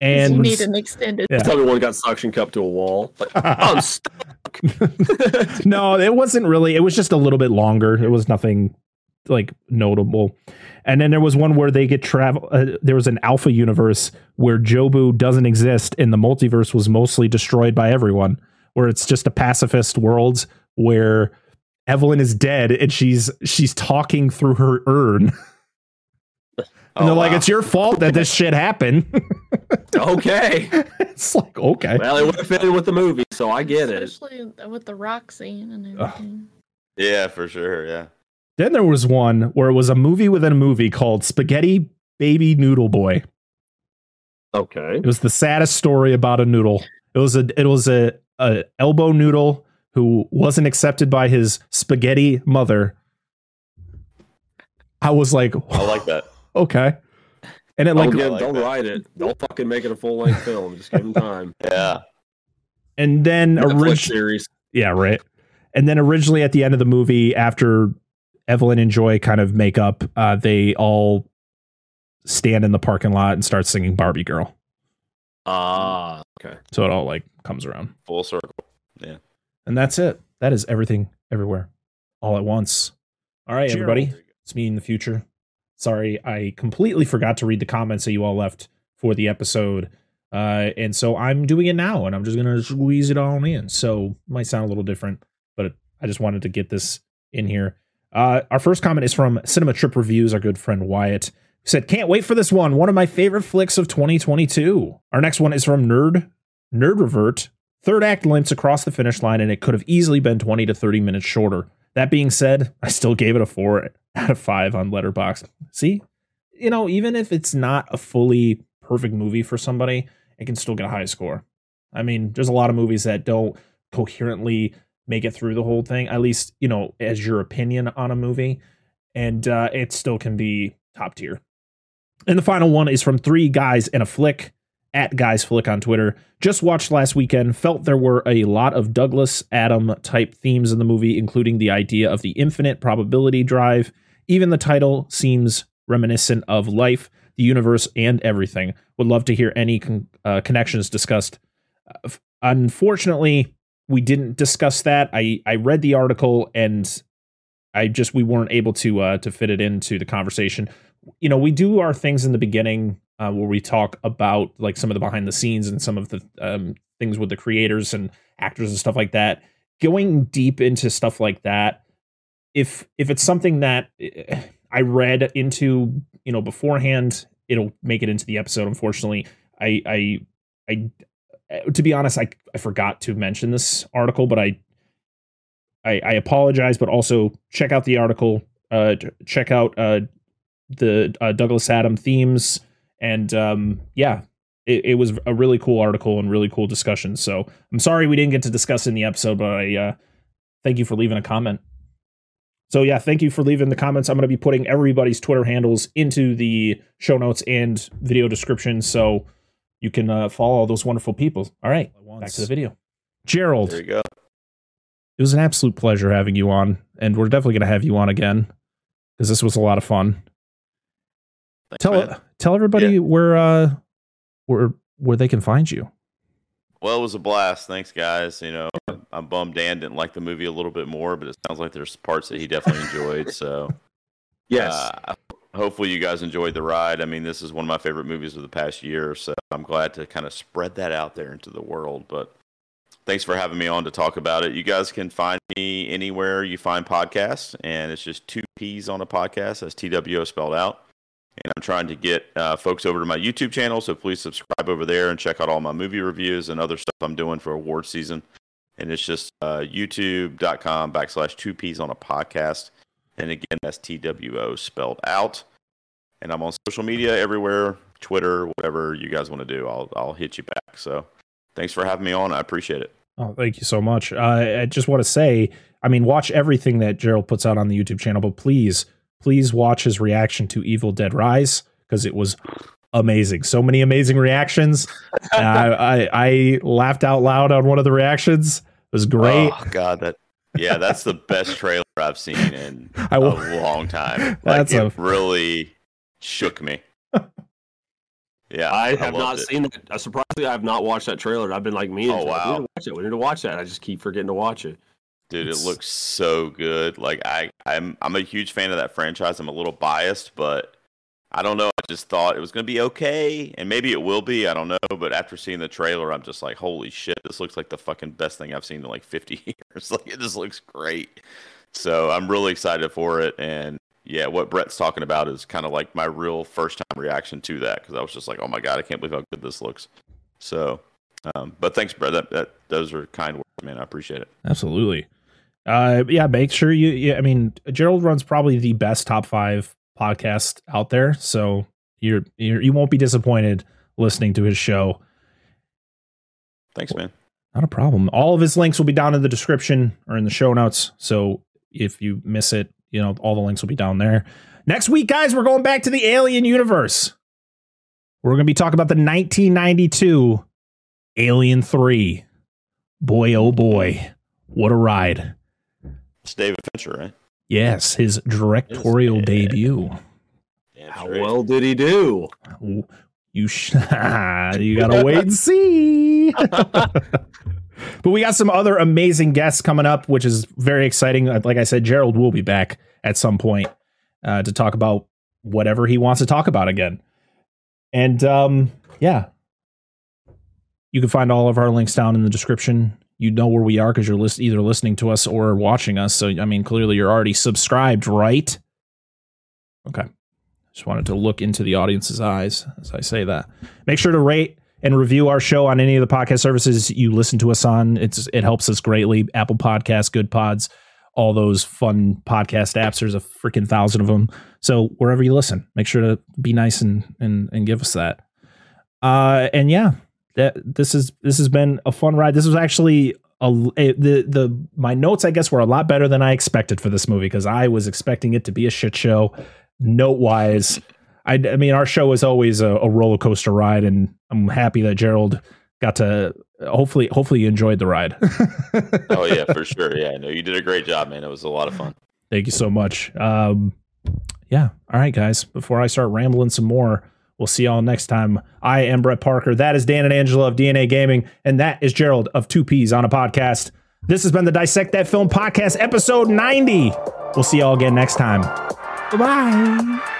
and you need an extended. Yeah. Tell me one got suction cup to a wall. Like, I'm stuck. no, it wasn't really. It was just a little bit longer. It was nothing like notable. And then there was one where they get travel. Uh, there was an alpha universe where Jobu doesn't exist, and the multiverse was mostly destroyed by everyone. Where it's just a pacifist world where Evelyn is dead and she's she's talking through her urn, and Oh, they're like, wow. "It's your fault that this shit happened." okay. it's like okay, Well, it would have fit in with the movie, so I get it. Especially with the rock scene and Ugh. everything. Yeah, for sure. Yeah. Then there was one where it was a movie within a movie called Spaghetti Baby Noodle Boy. Okay. It was the saddest story about a noodle. It was a it was a, a elbow noodle who wasn't accepted by his spaghetti mother. I was like, I like that. okay. And it Don't, like like don't write it. Don't fucking make it a full length film. Just give him time. Yeah. and then Netflix originally series. Yeah, right. And then originally at the end of the movie, after Evelyn and Joy kind of make up, uh, they all stand in the parking lot and start singing Barbie Girl. Ah, okay. So it all like comes around. Full circle. Yeah, and that's it. That is everything everywhere all at once. All right, everybody. It's me in the future. Sorry, I completely forgot to read the comments that you all left for the episode. Uh, and so I'm doing it now and I'm just going to squeeze it all in. So it might sound a little different, but I just wanted to get this in here. Uh, our first comment is from Cinema Trip Reviews, our good friend Wyatt, said, Can't wait for this one. One of my favorite flicks of 2022. Our next one is from Nerd, Nerd Revert. Third act limps across the finish line, and it could have easily been 20 to 30 minutes shorter. That being said, I still gave it a four out of five on Letterboxd. See, you know, even if it's not a fully perfect movie for somebody, it can still get a high score. I mean, there's a lot of movies that don't coherently make it through the whole thing, at least, you know, as your opinion on a movie, and uh, it still can be top tier. And the final one is from Three Guys in a Flick at Guys Flick on Twitter. Just watched last weekend, felt there were a lot of Douglas Adam type themes in the movie, including the idea of the infinite probability drive. Even the title seems reminiscent of life, the universe, and everything. Would love to hear any con- uh, connections discussed. Uh, unfortunately, we didn't discuss that. I I read the article and I just we weren't able to uh, to fit it into the conversation. You know, we do our things in the beginning uh, where we talk about like some of the behind the scenes and some of the um, things with the creators and actors and stuff like that. Going deep into stuff like that, if if it's something that eh, I read into, you know, beforehand, it'll make it into the episode. Unfortunately, I I I to be honest, I I forgot to mention this article, but I I, I apologize, but also check out the article. Uh, check out uh, the uh, Douglas Adam themes, and um, yeah, it, it, was a really cool article and really cool discussion. So I'm sorry we didn't get to discuss in the episode, but I uh, thank you for leaving a comment. So yeah, thank you for leaving the comments. I'm going to be putting everybody's Twitter handles into the show notes and video description, so you can uh, follow all those wonderful people. All right, back to the video. Gerald, there you go. It was an absolute pleasure having you on, and we're definitely going to have you on again because this was a lot of fun. Thanks, tell man. tell everybody yeah. where uh where where they can find you. Well, it was a blast. Thanks, guys. You know, I'm bummed Dan didn't like the movie a little bit more, but it sounds like there's parts that he definitely enjoyed. So, yes. Uh, hopefully, you guys enjoyed the ride. I mean, this is one of my favorite movies of the past year, so I'm glad to kind of spread that out there into the world. But thanks for having me on to talk about it. You guys can find me anywhere you find podcasts, and it's just two P's on a podcast. That's TWO spelled out. And I'm trying to get uh, folks over to my YouTube channel, so please subscribe over there and check out all my movie reviews and other stuff I'm doing for award season. And it's just uh, youtube.com backslash two P's on a podcast. And again, that's TWO spelled out. And I'm on social media everywhere, Twitter, whatever you guys want to do. I'll I'll hit you back. So thanks for having me on. I appreciate it. Oh, thank you so much. Uh, I just want to say, I mean, watch everything that Gerald puts out on the YouTube channel, but please, please watch his reaction to Evil Dead Rise because it was amazing. So many amazing reactions. I, I, I laughed out loud on one of the reactions. It was great. Oh God, that yeah, that's the best trailer I've seen in I will, a long time. Like that's it a, really shook me. Yeah, I have not it. seen it. Uh, surprisingly, I have not watched that trailer. I've been like me. Oh wow, we need to watch it. We need to watch that. I just keep forgetting to watch it. Dude, it's... it looks so good. Like I, I'm, I'm a huge fan of that franchise. I'm a little biased, but I don't know. I just thought it was going to be okay, and maybe it will be. I don't know. But after seeing the trailer, I'm just like, holy shit, this looks like the fucking best thing I've seen in like 50 years. Like it just looks great. So I'm really excited for it, and yeah, what Brett's talking about is kind of like my real first time reaction to that because I was just like, oh my god, I can't believe how good this looks. So, um, but thanks, Brett. That, that those are kind words, man. I appreciate it. Absolutely. Uh, yeah, make sure you. Yeah, I mean, Gerald runs probably the best top five podcast out there, so you're, you're you won't be disappointed listening to his show. Thanks, man. Not a problem. All of his links will be down in the description or in the show notes. So if you miss it, you know, all the links will be down there. Next week, guys, we're going back to the Alien universe. We're going to be talking about the 1992 Alien 3. Boy, oh boy, what a ride. It's David Fincher, right? Yes, his directorial yes, debut. How well did he do? You sh- you gotta wait and see. But we got some other amazing guests coming up, which is very exciting. Uh, like I said, Gerald will be back at some point uh, to talk about whatever he wants to talk about again. And um, yeah, you can find all of our links down in the description. You know where we are because you're list- either listening to us or watching us. So, I mean, clearly you're already subscribed, right? Okay. Just wanted to look into the audience's eyes as I say that. Make sure to rate and review our show on any of the podcast services you listen to us on. It's it helps us greatly. Apple Podcasts, Goodpods, all those fun podcast apps. There's a freaking thousand of them. So wherever you listen, make sure to be nice and and and give us that. Uh, and yeah, that this is this has been a fun ride. This was actually a, a, the the my notes I guess were a lot better than I expected for this movie because I was expecting it to be a shit show note wise I, I mean, our show is always a, a, roller coaster ride, and I'm happy that Gerald got to. Hopefully, hopefully you enjoyed the ride. oh yeah, for sure. Yeah, no, you did a great job, man. It was a lot of fun. Thank you so much. Um, yeah. All right, guys. Before I start rambling some more, we'll see y'all next time. I am Brett Parker. That is Dan and Angela of DNA Gaming, and that is Gerald of Two Peas on a podcast. This has been the Dissect That Film podcast, episode 90. We'll see y'all again next time. Bye bye.